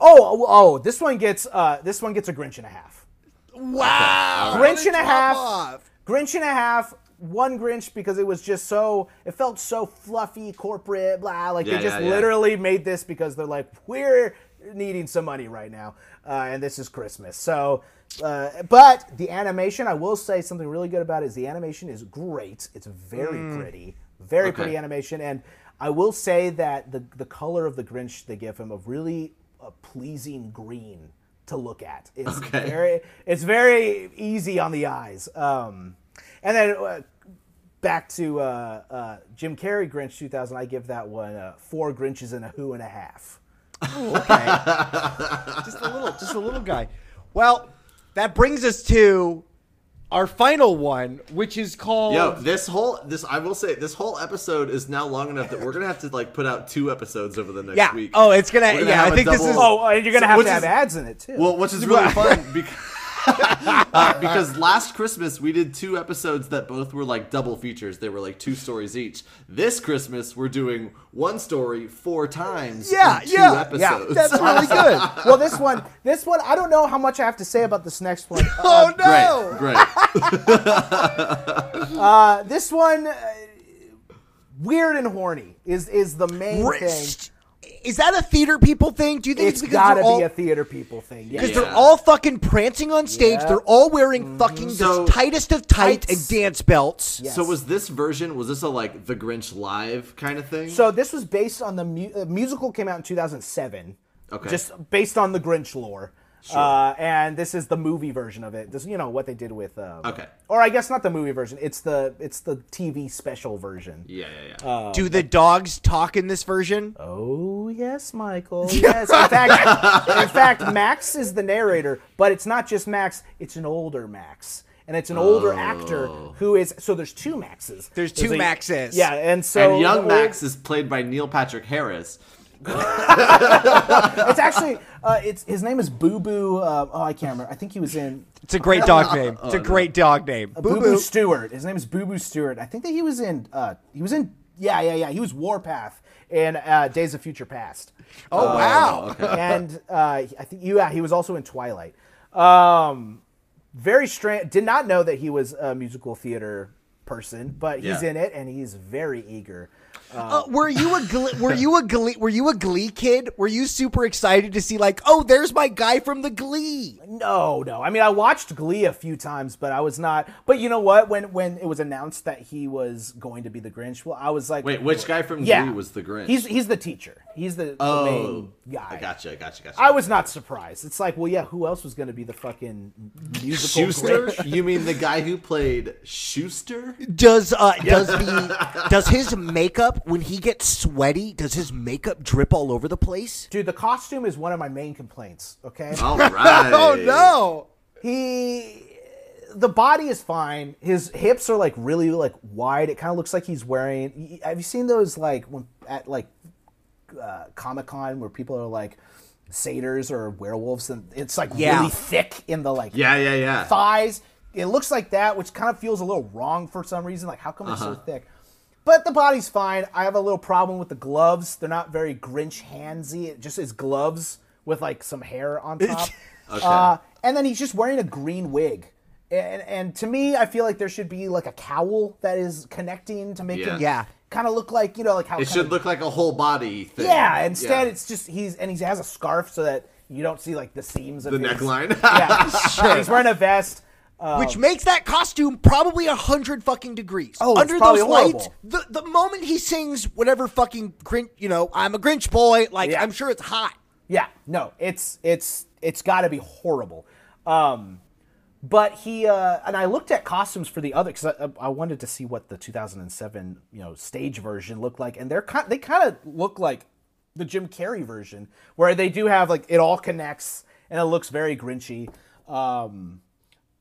S3: oh oh, oh this one gets uh this one gets a Grinch and a half.
S2: Wow,
S3: Grinch and a half.
S2: off.
S3: Grinch and a half. One Grinch because it was just so it felt so fluffy, corporate, blah. Like
S4: Yeah,
S3: they just
S4: yeah, yeah.
S3: literally made this because they're like we're needing some money right now, uh, and this is Christmas. So, uh, but the animation, I will say something really good about it is the animation is great. It's very pretty, very
S4: Okay.
S3: pretty animation, and I will say that the the color of the Grinch they give him a really uh, pleasing green to look at. It's
S4: Okay.
S3: very it's very easy on the eyes. Um, and then uh, back to uh, uh, Jim Carrey Grinch 2000, I give that one uh, four Grinches and a who and a half.
S2: Oh, just a little, just a little guy. Well, that brings us to our final one, which is called.
S4: Yo, this whole this I will say this whole episode is now long enough that we're gonna have to like put out two episodes over the next
S2: yeah.
S4: week.
S2: Oh, it's gonna.
S4: We're gonna
S2: yeah,
S4: I
S2: I
S4: a
S2: think this is.
S3: Oh, and you're gonna
S4: So-
S3: have
S4: which
S3: to have ads in it too.
S4: Well, which is really fun because uh, because last Christmas we did two episodes that both were like double features. They were like two stories each. This Christmas we're doing one story four times.
S2: Yeah,
S4: in two
S2: yeah,
S4: episodes.
S2: That's really good.
S3: well, this one, this one, I don't know how much I have to say about this next one.
S2: oh
S3: Uh,
S2: no!
S4: Great, great.
S3: uh, this one, uh, weird and horny is is the main thing.
S2: Rich- Is that a theater people thing? Do you think it's,
S3: It's
S2: because
S3: got to
S2: they're all,
S3: be a theater people thing. Yeah.
S2: because
S4: Yeah.
S2: they're all fucking prancing on stage.
S3: Yeah. Mm-hmm.
S2: They're all wearing fucking
S4: So-
S2: the tightest of tight
S3: Tights.
S2: and dance belts.
S3: Yes.
S4: So was this version? Was this a like the Grinch live kind of thing?
S3: So this was based on the mu- uh, musical came out in 2007.
S4: Okay.
S3: Just based on the Grinch lore. Uh, and this is the movie version of it. This, you know what they did with. Um,
S4: Okay.
S3: Or I guess not the movie version. It's the it's the TV special version.
S4: yeah, yeah, yeah.
S2: Do the dogs talk in this version?
S3: Oh yes, Michael. Yes. In fact, in fact, Max is the narrator, but it's not just Max. It's an older Max. And it's an older actor who is so. There's two Maxes.
S2: There's two
S3: a-
S2: Maxes.
S3: Yeah, and so
S4: and young
S3: old-
S4: Max is played by Neil Patrick Harris.
S3: It's actually uh, it's his name is Boo Boo. Uh, oh, I can't remember. I think he was in
S2: It's a great dog name. It's a great dog name.
S3: Boo
S2: Boo
S3: Boo
S2: Boo.
S3: Stewart. His name is Boo Boo Stewart. I think that he was in. Uh, he was in. Yeah, yeah, yeah. He was Warpath in uh, Days of Future Past.
S2: Oh wow!
S3: and uh, I think yeah, he was also in Twilight. Um, very strange. Did not know that he was a musical theater person, but he's
S4: Yeah.
S3: in it and he's very eager.
S2: Uh, were you a glee, were you a glee were you a glee kid? Were you super excited to see like, oh, there's my guy from the Glee?
S3: No, no. I mean, I watched Glee a few times, but I was not. But you know what? When when it was announced that he was going to be the Grinch, well, I was like,
S4: Wait, which guy from
S3: yeah,
S4: Glee was the Grinch?
S3: He's he's the teacher. He's the, the
S4: oh,
S3: main guy.
S4: I gotcha, I gotcha, gotcha.
S3: I was not surprised. It's like, well, yeah, who else was going to be the fucking musical
S4: Schuester?
S3: Grinch?
S4: you mean the guy who played Schuester?
S2: Does uh does the does his makeup when he gets sweaty, does his makeup drip all over the place?
S3: Dude, the costume is one of my main complaints. Okay,
S4: All right.
S2: Oh no.
S3: he the body is fine his hips are like really like wide it kind of looks like he's wearing have you seen those like when at like uh, comic-con where people are like satyrs or werewolves and it's like
S2: Yeah.
S3: really thick in the like
S4: Yeah, yeah, yeah.
S3: thighs it looks like that which kind of feels a little wrong for some reason like how come it's so thick but the body's fine i have a little problem with the gloves they're not very grinch handsy it just is gloves with like some hair on top uh, and then he's just wearing a green wig and, and to me i feel like there should be like a cowl that is connecting to make
S4: Yeah.
S3: him
S2: Yeah.
S3: kind of look like you know like how
S4: It should
S3: of-
S4: look like a whole body thing.
S3: yeah instead
S4: Yeah.
S3: it's just he's and he has a scarf so that you don't see like the seams of
S4: the
S3: his,
S4: neckline.
S3: yeah he's wearing a vest
S2: Which makes that costume probably a hundred fucking degrees.
S3: Oh,
S2: under those lights, the the moment he sings whatever fucking Grinch, you know, I'm a Grinch boy, like
S3: Yeah.
S2: I'm sure it's hot.
S3: Yeah, no, it's it's it's got to be horrible. Um, but he uh, and I looked at costumes for the other because I, I wanted to see what the 2007 you know stage version looked like, and they're kind they kind of look like the Jim Carrey version where they do have like it all connects and it looks very Grinchy. Um,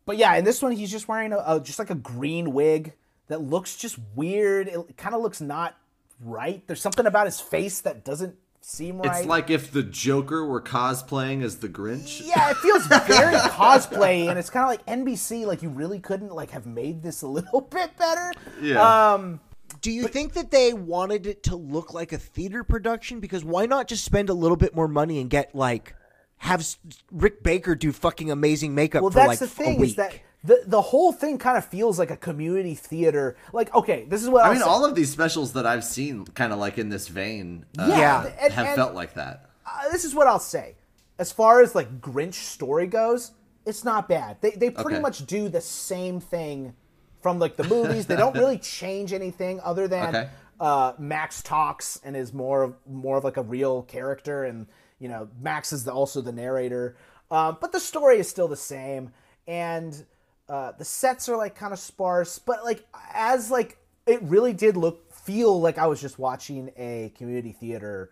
S3: but yeah, in this one he's just wearing a, a just like a green wig that looks just weird. It kind of looks not right. There's something about his face that doesn't seem right.
S4: It's like if the Joker were cosplaying as the Grinch.
S3: Yeah, it feels very cosplay, and it's kind of like NBC. Like you really couldn't like have made this a little bit better.
S4: Yeah.
S3: Um,
S2: Do you think that they wanted it to look like a theater production? Because why not just spend a little bit more money and get like have Rick Baker do fucking amazing makeup
S3: well,
S2: for
S3: that's
S2: like
S3: the
S2: a
S3: thing
S2: week?
S3: is that the the whole thing kind of feels like a community theater. Like, okay, this is what
S4: I
S3: I'll
S4: mean,
S3: say.
S4: all of these specials that I've seen, kind of like in this vein, uh,
S2: Yeah.
S3: and-
S4: have
S3: and-
S4: felt like that.
S3: uh, this is what I'll say. As far as like Grinch story goes, it's not bad. They they pretty
S4: Okay.
S3: much do the same thing from like the movies. they don't really change anything other than
S4: Okay.
S3: uh, Max talks and is more of more of like a real character, and you know Max is the, also the narrator. Um, but the story is still the same, and uh, the sets are like kind of sparse. But like as like it really did look feel like I was just watching a community theater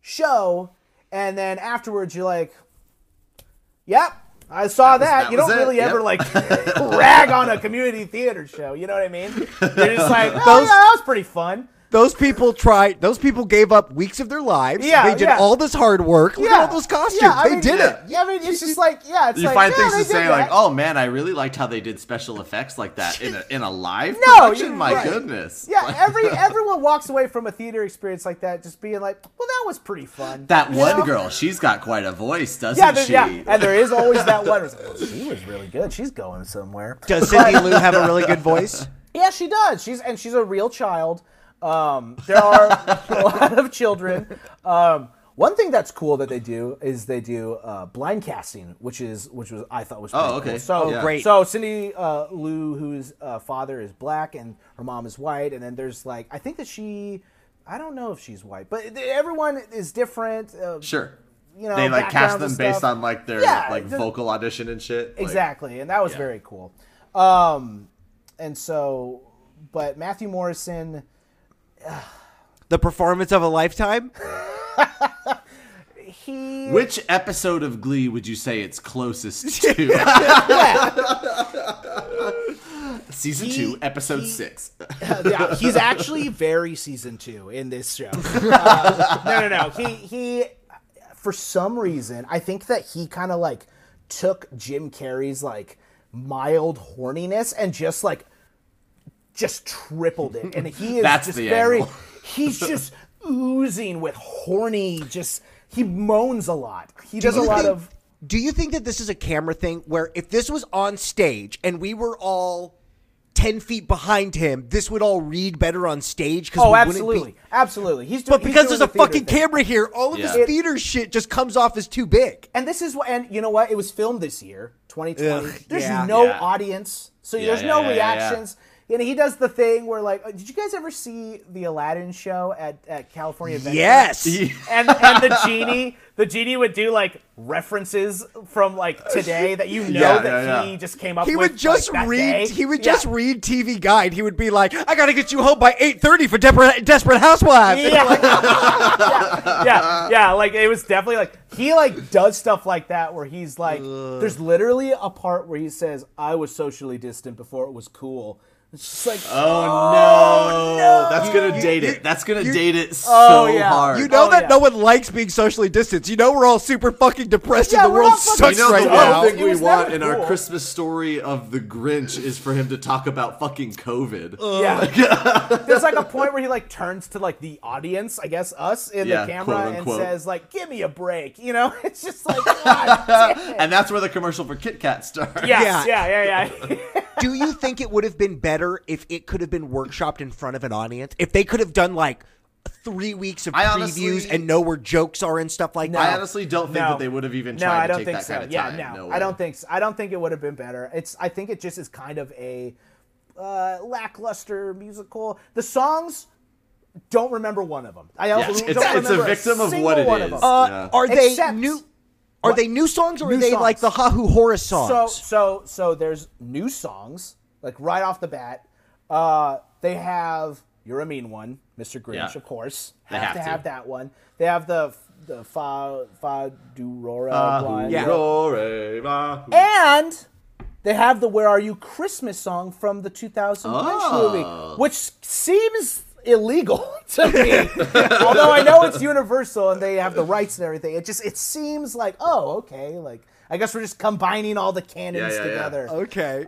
S3: show, and then afterwards you're like, "Yep, I saw that."
S4: that
S3: you don't
S4: it,
S3: really
S4: yep.
S3: ever like rag on a community theater show. You know what I mean? You're just like, "Oh yeah, that was pretty fun."
S2: Those people tried. Those people gave up weeks of their lives.
S3: Yeah,
S2: they did
S3: yeah.
S2: all this hard work. Look at all those costumes.
S3: Yeah,
S2: they
S3: mean,
S2: did it.
S3: Yeah, I mean, it's just like, yeah, it's
S4: You
S3: like,
S4: find
S3: yeah,
S4: things
S3: they
S4: to
S3: did
S4: say like, "Oh man, I really liked how they did special effects like that in a in a live
S3: No,
S4: production."
S3: you're
S4: My
S3: right.
S4: goodness.
S3: Yeah,
S4: Like,
S3: every everyone walks away from a theater experience like that just being like, well, that was pretty fun.
S4: that
S3: You
S4: one
S3: know?
S4: girl, she's got quite a voice, doesn't
S3: Yeah, there,
S4: she?
S3: yeah, and there is always that one. who's like, well, she was really good. She's going somewhere.
S2: Does Cindy Lou have a really good voice?
S3: Yeah, she does. She's and she's a real child. Um, there are a lot of children. Um, one thing that's cool that they do is they do uh, blind casting, which is which was I thought was pretty
S4: Oh, okay.
S3: cool. So
S4: Oh,
S2: great.
S3: So Cindy uh, Lou, whose uh, father is black and her mom is white, and then there's like I think that she. I don't know if she's white, but everyone is different. Uh,
S4: Sure.
S3: You know,
S4: they like cast them based on like their
S3: Yeah,
S4: like
S3: just-
S4: vocal audition and shit. Like,
S3: Exactly, and that was
S4: Yeah.
S3: very cool. Um, and so, but Matthew Morrison,
S2: The performance of a lifetime.
S3: he
S4: Which episode of Glee would you say it's closest to? Season
S3: He-
S4: two, episode
S3: he-
S4: six.
S3: yeah, he's actually very season two in this show. Uh, no, no, no. He he, for some reason, I think that he kind of like took Jim Carrey's like mild horniness and just like just tripled it, and he is
S4: That's
S3: just very.
S4: angle.
S3: He's just oozing with horny. Just he moans a lot. He does a lot
S2: think-
S3: of.
S2: Do you think that this is a camera thing where if this was on stage and we were all ten feet behind him, this would all read better on stage. Cause
S3: Oh,
S2: we wouldn't be-
S3: absolutely, absolutely. He's doing,
S2: But
S3: he's
S2: because
S3: doing
S2: there's a
S3: the theater
S2: fucking
S3: thing.
S2: camera here, all of
S4: Yeah.
S2: his theater shit just comes off as too big.
S3: And this is what, and you know what? It was filmed this year, 2020.
S2: Ugh,
S3: there's
S2: yeah.
S3: no
S4: Yeah.
S3: audience, so
S4: Yeah,
S3: there's
S4: yeah,
S3: no
S4: yeah, yeah, yeah.
S3: reactions. And he does the thing where, like, uh, did you guys ever see the Aladdin show at, at California Adventure?
S2: Yes.
S3: and and the genie, the genie would do like references from like today that you know
S4: Yeah,
S3: that
S4: yeah,
S3: he
S4: yeah.
S3: just came up
S2: He
S3: with.
S2: would just
S3: like, that
S2: read.
S3: day.
S2: He would
S3: Yeah.
S2: just read TV Guide. He would be like, "I gotta get you home by 8:30 for Desperate, Desperate Housewives."
S3: Yeah. yeah, yeah, yeah. Like it was definitely like he like does stuff like that where he's like, there's literally a part where he says, "I was socially distant before it was cool." It's just like,
S4: Oh, no, oh, that's gonna date
S2: you-
S4: it. That's gonna
S2: you-
S4: date it oh, so
S3: Oh, yeah.
S4: hard.
S2: You know
S3: Oh,
S2: that
S3: yeah.
S2: no one likes being socially distanced. You know we're all super fucking depressed
S3: Yeah,
S2: and the world
S3: not fucking-
S2: sucks
S4: You know,
S2: right
S4: the
S2: now.
S4: one thing we want
S3: never
S4: in our. Christmas story of the Grinch is for him to talk about fucking COVID.
S3: yeah. There's like a point where he like turns to like the audience, I guess us in
S4: Yeah,
S3: the camera, and says like, "Give me a break," you know? It's just like, God damn it.
S4: and that's where the commercial for Kit Kat starts.
S3: Yes,
S2: Yeah.
S3: yeah, yeah, yeah.
S2: Do you think it would have been better if it could have been workshopped in front of an audience? If they could have done like three weeks of
S4: I
S2: previews
S4: honestly-
S2: and know where jokes are and stuff like
S3: No.
S2: that?
S4: I honestly don't think
S3: No.
S4: that they would have even
S3: no,
S4: tried
S3: I
S4: to
S3: don't
S4: take
S3: think
S4: that
S3: so.
S4: kind of
S3: yeah,
S4: time.
S3: no,
S4: No
S3: I don't think so. I don't think it would have been better. It's I think it just is kind of a uh, lackluster musical. The songs don't remember one of them. I also
S4: Yes,
S3: don't
S4: it's- it's a
S3: remember
S4: victim of
S3: single
S4: what it
S3: one
S4: is.
S3: Of them.
S2: Uh,
S4: Yeah.
S2: Are they
S3: Except-
S2: new? Are they new songs or
S3: New
S2: are they
S3: songs.
S2: like the Hahu Horus songs?
S3: So so so there's new songs like right off the bat. Uh, they have "You're a Mean One," Mr. Grinch,
S4: Yeah.
S3: of course.
S4: They
S3: Have,
S4: have
S3: to
S4: to.
S3: have that one. They have the the fa fa du rora
S4: Uh,
S3: one.
S2: yeah.
S3: And they have the "Where Are You" Christmas song from the 2000 Grinch
S4: Oh.
S3: movie, which seems illegal to me. Although I know it's Universal and they have the rights and everything, it just it seems like oh okay, like I guess we're just combining all the canons
S4: Yeah, yeah, yeah.
S3: together.
S2: okay.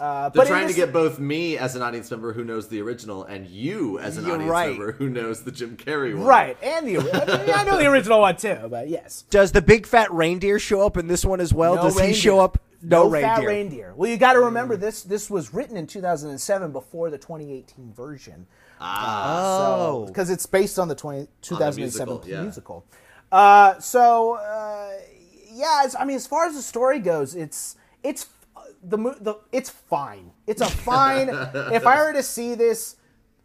S3: Uh,
S4: They're
S3: but in
S4: trying to get both me as an audience member who knows the original and you as an audience
S2: right.
S4: member who knows the Jim Carrey one.
S3: right and the ori- I, mean, I know the original one too, but yes.
S2: Does the big fat reindeer show up in this one as well?
S3: No
S2: Does he show up? No,
S3: fat
S2: reindeer.
S3: reindeer. Well, you got to remember this. This was written in 2007 before the 2018 version.
S2: Ah, Oh,
S3: because it's based on the 20, 2007
S4: musical, yeah.
S3: musical. Uh, so uh, yeah, it's, I mean, as far as the story goes, it's it's the mo- the it's fine. It's a fine. if I were to see this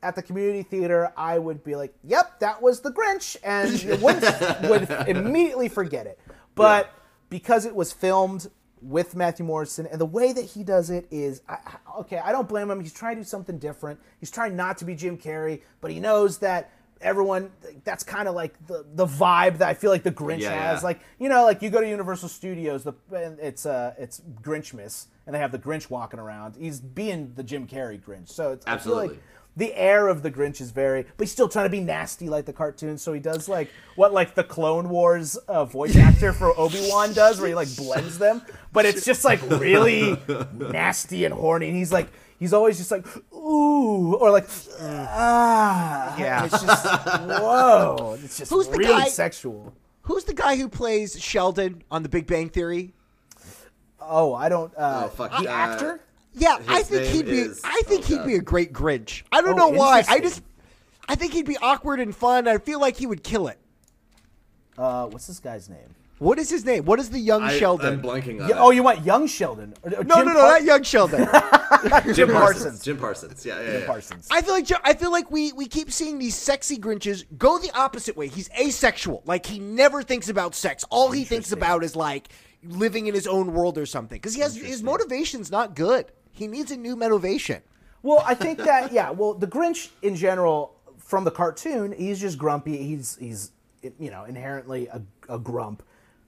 S3: at the community theater, I would be like, "Yep, that was the Grinch," and wouldn't would immediately forget it. But because it was filmed with Matthew Morrison, and the way that he does it is, I, I- okay, I don't blame him. He's trying to do something different. He's trying not to be Jim Carrey, but he knows that everyone that's kind of like the the vibe that I feel like the Grinch
S4: Yeah,
S3: has.
S4: yeah.
S3: Like you know, like you go to Universal Studios, the it's uh it's Grinchmas, and they have the Grinch walking around. He's being the Jim Carrey Grinch, so it's, I feel like
S4: Absolutely.
S3: the air of the Grinch is very, but he's still trying to be nasty like the cartoon. So he does like what like the Clone Wars uh, voice actor for Obi Wan does, where he like blends them. But it's just like really nasty and horny. And he's like, he's always just like, ooh, or like, ah.
S2: Yeah.
S3: It's just whoa. It's just
S2: Who's the
S3: really
S2: guy-
S3: sexual.
S2: who's the guy who plays Sheldon on The Big Bang Theory?
S3: Oh, I don't. Uh,
S4: Oh, fuck,
S3: The
S4: uh,
S3: actor.
S2: Yeah, I think he'd be.
S4: is-
S2: I think
S4: oh,
S2: he'd
S4: God.
S2: be a great Grinch. I don't
S3: Oh,
S2: know why. I just. I think he'd be awkward and fun. I feel like he would kill it.
S3: Uh, what's this guy's name?
S2: What is his name? What is the young
S4: I,
S2: Sheldon?
S4: I'm blanking on
S3: Yeah,
S4: it.
S3: oh, you want young Sheldon? Or- or
S2: no,
S3: Jim
S2: no, no,
S3: Par-
S2: not young Sheldon.
S3: Jim Parsons.
S4: Jim Parsons. Yeah, yeah,
S3: Jim
S4: yeah.
S3: Parsons.
S2: I feel like I feel like we we keep seeing these sexy Grinches go the opposite way. He's asexual. Like he never thinks about sex. All he thinks about is like living in his own world or something. Because he has his motivation's not good. He needs a new motivation.
S3: Well, I think that yeah. Well, the Grinch in general, from the cartoon, he's just grumpy. He's he's you know inherently a, a grump.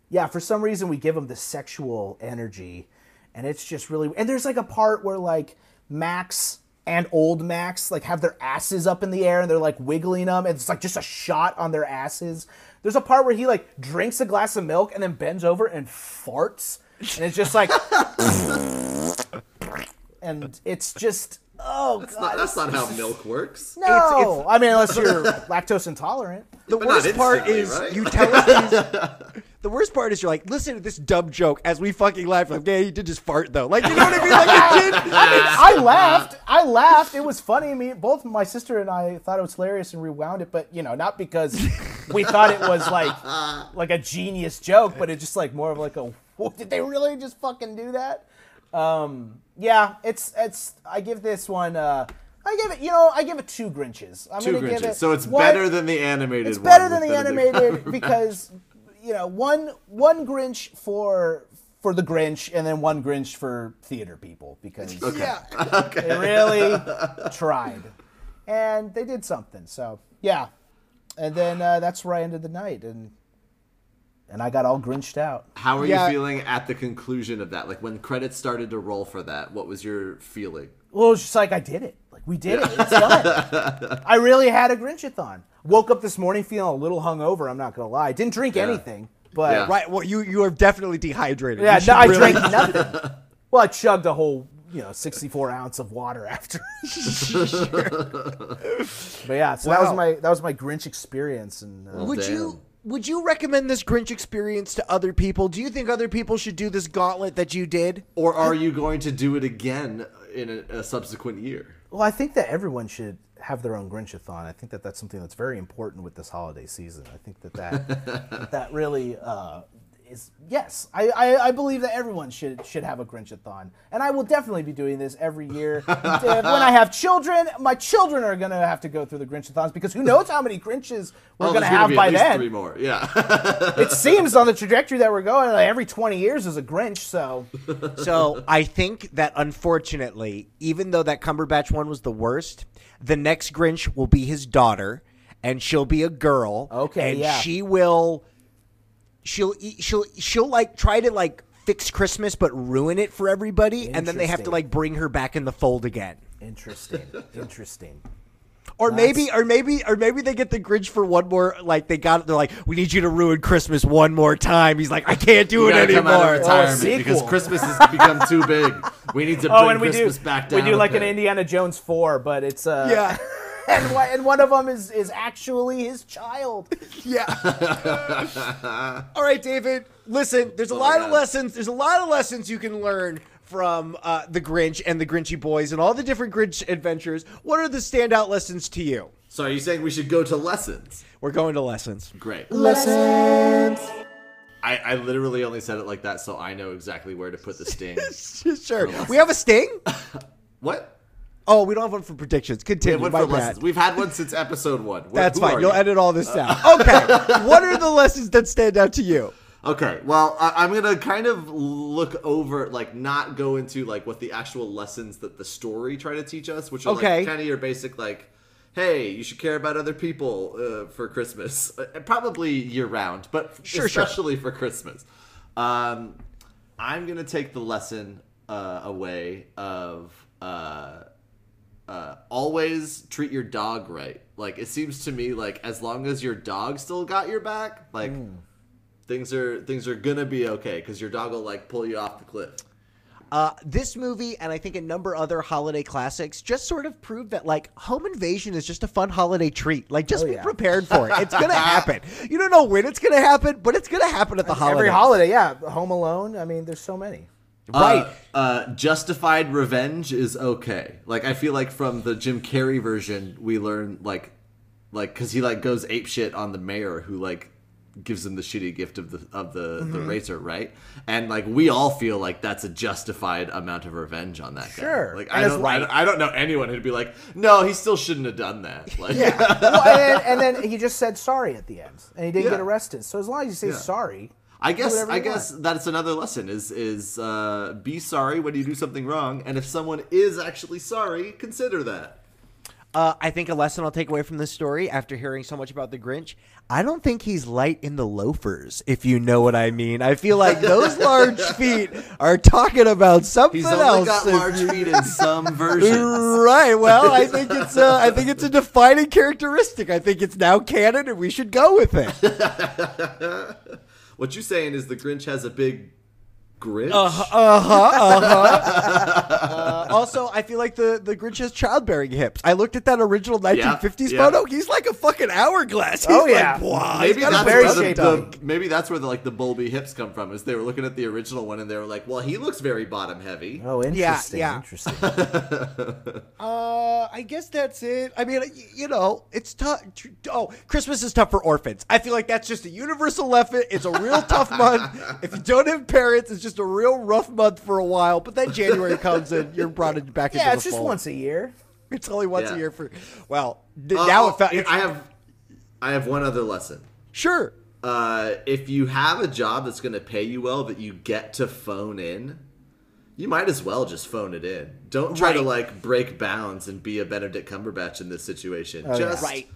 S3: Yeah, for some reason we give him the sexual energy, and it's just really. And there's like a part where like Max and old Max like have their asses up in the air and they're like wiggling them, and it's like just a shot on their asses. There's a part where he like drinks a glass of milk and then bends over and farts, and it's just like. and it's just oh
S4: That's
S3: god
S4: not, that's not how milk works.
S3: no
S2: It's- it's-
S3: I mean unless you're lactose intolerant
S2: The
S4: But
S2: worst part is
S4: right?
S2: you tell us these. the worst part is you're like, listen to this dumb joke as we fucking laugh. Like, yeah, he did just fart though. Like, you know what I mean? Like, it did.
S3: I laughed. I laughed. It was funny. Me, both my sister and I thought it was hilarious and rewound it, but you know, not because we thought it was like like a genius joke, but it's just like more of like a "What, did they really just fucking do that? Um, yeah, it's it's. I give this one. Uh, I give it. You know, I give it two Grinches. I'm
S4: Two
S3: gonna give
S4: Grinches.
S3: it
S4: So it's
S3: one-
S4: better than the animated one.
S3: It's
S4: one.
S3: better than the animated because you know one one Grinch for for the Grinch and then one Grinch for theater people because
S2: Yeah.
S3: they really tried and they did something. So yeah, and then uh, that's where I ended the night and and I got all Grinched out.
S4: How are
S2: Yeah.
S4: you feeling at the conclusion of that? Like when credits started to roll for that, what was your feeling?
S3: Well, it was just like I did it. Like we did it. It's done. I really had a Grinchathon. Woke up this morning feeling a little hungover. I'm not gonna lie. Didn't drink anything, but
S4: Yeah.
S2: Right. Well, you you are definitely dehydrated.
S3: Yeah,
S2: You should
S3: no, I
S2: really-
S3: drank nothing. Well, I chugged a whole, you know, 64 ounce of water after. but yeah, so that was my that was my Grinch experience, and uh,
S2: Would
S4: Damn.
S2: you would you recommend this Grinch experience to other people? Do you think other people should do this gauntlet that you did?
S4: Or are you going to do it again in a, a subsequent year?
S3: Well, I think that everyone should have their own Grinchathon. I think that that's something that's very important with this holiday season. I think that that that really uh, is yes. I, I I believe that everyone should should have a Grinchathon, and I will definitely be doing this every year. When I have children, my children are gonna have to go through the Grinchathons because who knows how many Grinches we're
S4: Oh,
S3: gonna
S4: there's
S3: have
S4: be
S3: by
S4: at least
S3: then.
S4: three more. Yeah.
S3: it seems on the trajectory that we're going, like every 20 years is a Grinch. So
S2: So I think that unfortunately, even though that Cumberbatch one was the worst, the next Grinch will be his daughter, and she'll be a girl.
S3: Okay,
S2: and
S3: yeah.
S2: she will, she'll e- she'll she'll like try to like fix Christmas but ruin it for everybody, and then they have to like bring her back in the fold again.
S3: interesting, interesting.
S2: Or maybe, or maybe, or maybe they get the Grinch for one more. Like they got, they're like, we need you to ruin Christmas one more time. He's like, I can't do
S4: You
S2: it
S4: gotta come out of
S2: anymore.
S4: retirement
S3: sequel.
S4: because Christmas has become too big. We need to bring
S3: Oh, and we do
S4: Christmas back down.
S3: we do
S4: a
S3: like an. Indiana Jones four, but it's uh
S2: Yeah,
S3: and one, and one of them is is actually his child.
S2: yeah. All right, David. Listen, there's a
S4: Oh
S2: lot of lessons. There's a lot of lessons you can learn from uh, the Grinch and the Grinchy Boys and all the different Grinch adventures. What are the standout lessons to you?
S4: So are you saying we should go to lessons?
S2: We're going to lessons.
S4: Great.
S3: Lessons.
S4: I, I literally only said it like that so I know exactly where to put the sting.
S2: sure. We have a sting.
S4: what?
S2: Oh, we don't have one for predictions.
S4: We
S2: Continue.
S4: have one for lessons. We've had one since episode one. Wh-
S2: That's fine. You'll
S4: you?
S2: edit all this out. Okay. what are the lessons that stand out to you?
S4: Okay, well, I, I'm gonna kind of look over, like, not go into like what the actual lessons that the story try to teach us, which are
S2: Okay.
S4: like kind of your basic, like, hey, you should care about other people uh, for Christmas, uh, probably year round, but
S2: Sure, sure.
S4: especially for Christmas. Um, I'm gonna take the lesson uh, away of uh, uh, always treat your dog right. Like it seems to me like as long as your dog still got your back, like things are things are gonna be okay because your dog will like pull you off the cliff.
S2: Uh, this movie and I think a number other holiday classics just sort of prove that like home invasion is just a fun holiday treat. Like just
S3: Oh,
S2: be
S3: yeah.
S2: prepared for it. It's gonna happen. You don't know when it's gonna happen, but it's gonna happen at the holiday.
S3: Every holiday, yeah. Home Alone. I mean, there's so many.
S2: Right.
S4: Uh, uh, justified revenge is okay. Like I feel like from the Jim Carrey version, we learn like, like because he like goes ape shit on the mayor who like gives him the shitty gift of the of the the
S3: Mm-hmm.
S4: razor, right? And like we all feel like that's a justified amount of revenge on that guy.
S3: Sure.
S4: Like I don't,
S3: right.
S4: I don't, know anyone who'd be like, no, he still shouldn't have done that. Like,
S3: well, and, and then he just said sorry at the end, and he didn't
S4: Yeah.
S3: get arrested. So as long as you say
S4: Yeah.
S3: sorry,
S4: I guess I guess
S3: want.
S4: that's another lesson is is uh, be sorry when you do something wrong, and if someone is actually sorry, consider that.
S2: Uh, I think a lesson I'll take away from this story after hearing so much about the Grinch. I don't think he's light in the loafers, if you know what I mean. I feel like those large feet are talking about something
S4: He's
S2: else.
S4: only got large feet in some versions.
S2: Right. Well, I think it's uh, I think it's a defining characteristic. I think it's now canon, and we should go with it.
S4: What you're saying is the Grinch has a big Grinch.
S2: Uh, huh. Uh huh. also, I feel like the, the Grinch has childbearing hips. I looked at that original 1950s
S4: yeah.
S2: photo. He's like a fucking hourglass. He's
S3: Oh, yeah.
S2: like, wow.
S4: maybe
S2: he's got
S4: that's
S2: a
S3: very
S4: where the, the- maybe that's where the like the bulby hips come from. Is they were looking at the original one and they were like, well, he looks very bottom heavy.
S3: Oh, interesting.
S2: yeah.
S3: Interesting.
S2: Uh, I guess that's it. I mean, you know, it's tough. Oh, Christmas is tough for orphans. I feel like that's just a universal lesson. It's a real tough month. If you don't have parents, it's just a real rough month for a while. But then January comes and you're brought in- back into the
S3: yeah,
S2: the
S3: it's just
S2: fold.
S3: once a year.
S2: It's only once
S4: Yeah.
S2: a year for. Well, th-
S4: Uh,
S2: now it felt.
S4: yeah, I have, I have one other lesson.
S2: sure.
S4: Uh, if you have a job that's going to pay you well that you get to phone in, you might as well just phone it in. Don't try to like break bounds and be a Benedict Cumberbatch in this situation.
S3: Oh, yeah.
S4: just
S2: Right.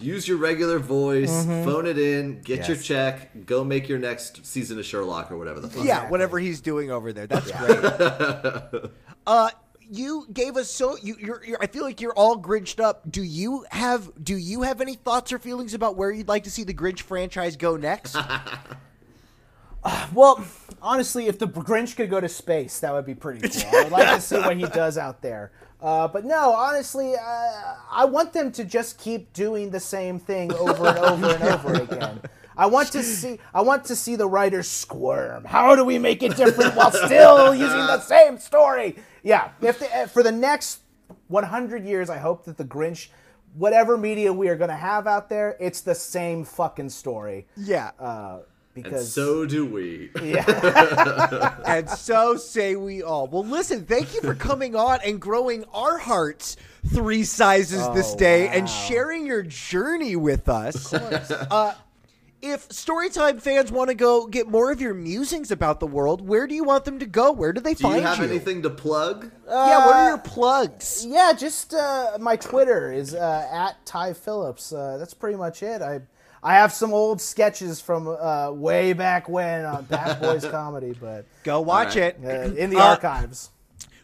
S4: Use your regular voice, phone it in, get your check, go make your next season of Sherlock or whatever the fuck.
S2: Yeah, whatever he's doing over there. That's great. uh, you gave us so you. You're, you're. I feel like you're all Grinched up. Do you have? Do you have any thoughts or feelings about where you'd like to see the Grinch franchise go next?
S3: Well, honestly, if the Grinch could go to space, that would be pretty cool. I would like to see what he does out there. Uh, but no, honestly, uh, I want them to just keep doing the same thing over and over and over again. I want to see. I want to see the writers squirm. How do we make it different while still using the same story? Yeah, if the, uh, for the next 100 years, I hope that the Grinch, whatever media we are going to have out there, it's the same fucking story.
S2: yeah.
S3: Uh,
S4: And so do we. yeah.
S2: and so say we all. Well, listen, thank you for coming on and growing our hearts three sizes this
S3: Oh,
S2: day and sharing your journey with us. Of course. Uh, if Storytime fans want to go get more of your musings about the world, where do you want them to go? Where do they
S4: Do
S2: find
S4: you Do you have anything to plug?
S2: yeah, what are your plugs?
S3: Yeah, just uh, my Twitter is uh, at Ty Phillips. Uh, that's pretty much it. I I have some old sketches from uh, way back when on Bad Boys Comedy, but
S2: Go watch
S4: right.
S2: it.
S3: uh, in the
S2: Uh,
S3: archives.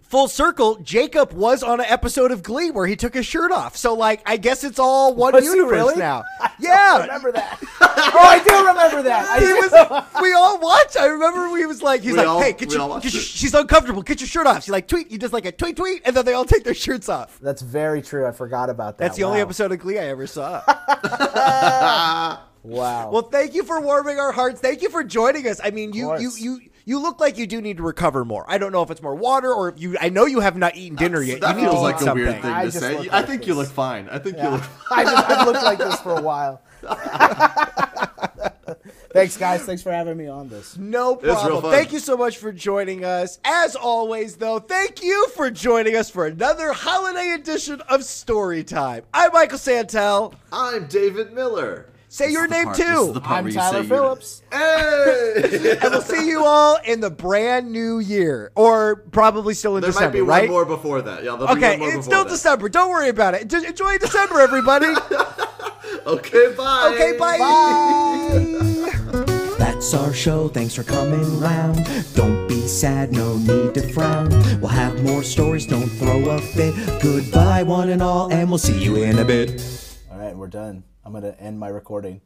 S2: Full circle, Jacob was on an episode of Glee where he took his shirt off. So, like, I guess it's all one
S3: Was he
S2: universe
S3: really?
S2: now.
S3: I
S2: yeah.
S3: remember that. oh, I do remember that. I
S2: He was, we all watched. I remember we was like, he's
S4: We
S2: like,
S4: all-
S2: hey, get your, get your, she's uncomfortable. Get your shirt off. She's like, tweet. You just like a tweet, tweet, and then they all take their shirts off.
S3: That's very true. I forgot about that.
S2: That's the only episode of Glee I ever saw.
S3: Wow.
S2: well, thank you for warming our hearts. Thank you for joining us. I mean, you, you,
S3: course.
S2: you, you look like you do need to recover more. I don't know if it's more water or if you. I know you have not eaten dinner yet.
S4: That
S2: you need
S4: feels
S2: to
S4: like
S2: eat
S4: a
S2: something.
S4: weird thing
S3: I
S4: to
S3: just
S4: say.
S3: look
S4: I
S3: like
S4: think you look fine. I think you
S3: Yeah.
S4: look.
S3: I just, I've looked like this for a while. Thanks, guys. Thanks for having me on this.
S2: No problem.
S4: fun.
S2: Thank you so much for joining us. As always, though, thank you for joining us for another holiday edition of Story Time. I'm Michael Santel.
S4: I'm David Miller.
S2: Say
S4: This
S2: your name
S4: part-
S2: too.
S4: This is the part
S3: I'm Tyler Phillips.
S4: Hey!
S2: and we'll see you all in the brand new year, or probably still in
S4: there
S2: December,
S4: might be
S2: right?
S4: one more before that. Yeah, there'll be
S2: Okay,
S4: one more
S2: it's still
S4: that.
S2: December. Don't worry about it. Just enjoy December, everybody.
S4: Okay, bye.
S2: okay, bye.
S1: That's our show, thanks for coming round. Don't be sad, no need to frown. We'll have more stories, don't throw a fit. Goodbye, one and all, and we'll see you in a bit.
S3: All right, we're done. I'm going to end my recording.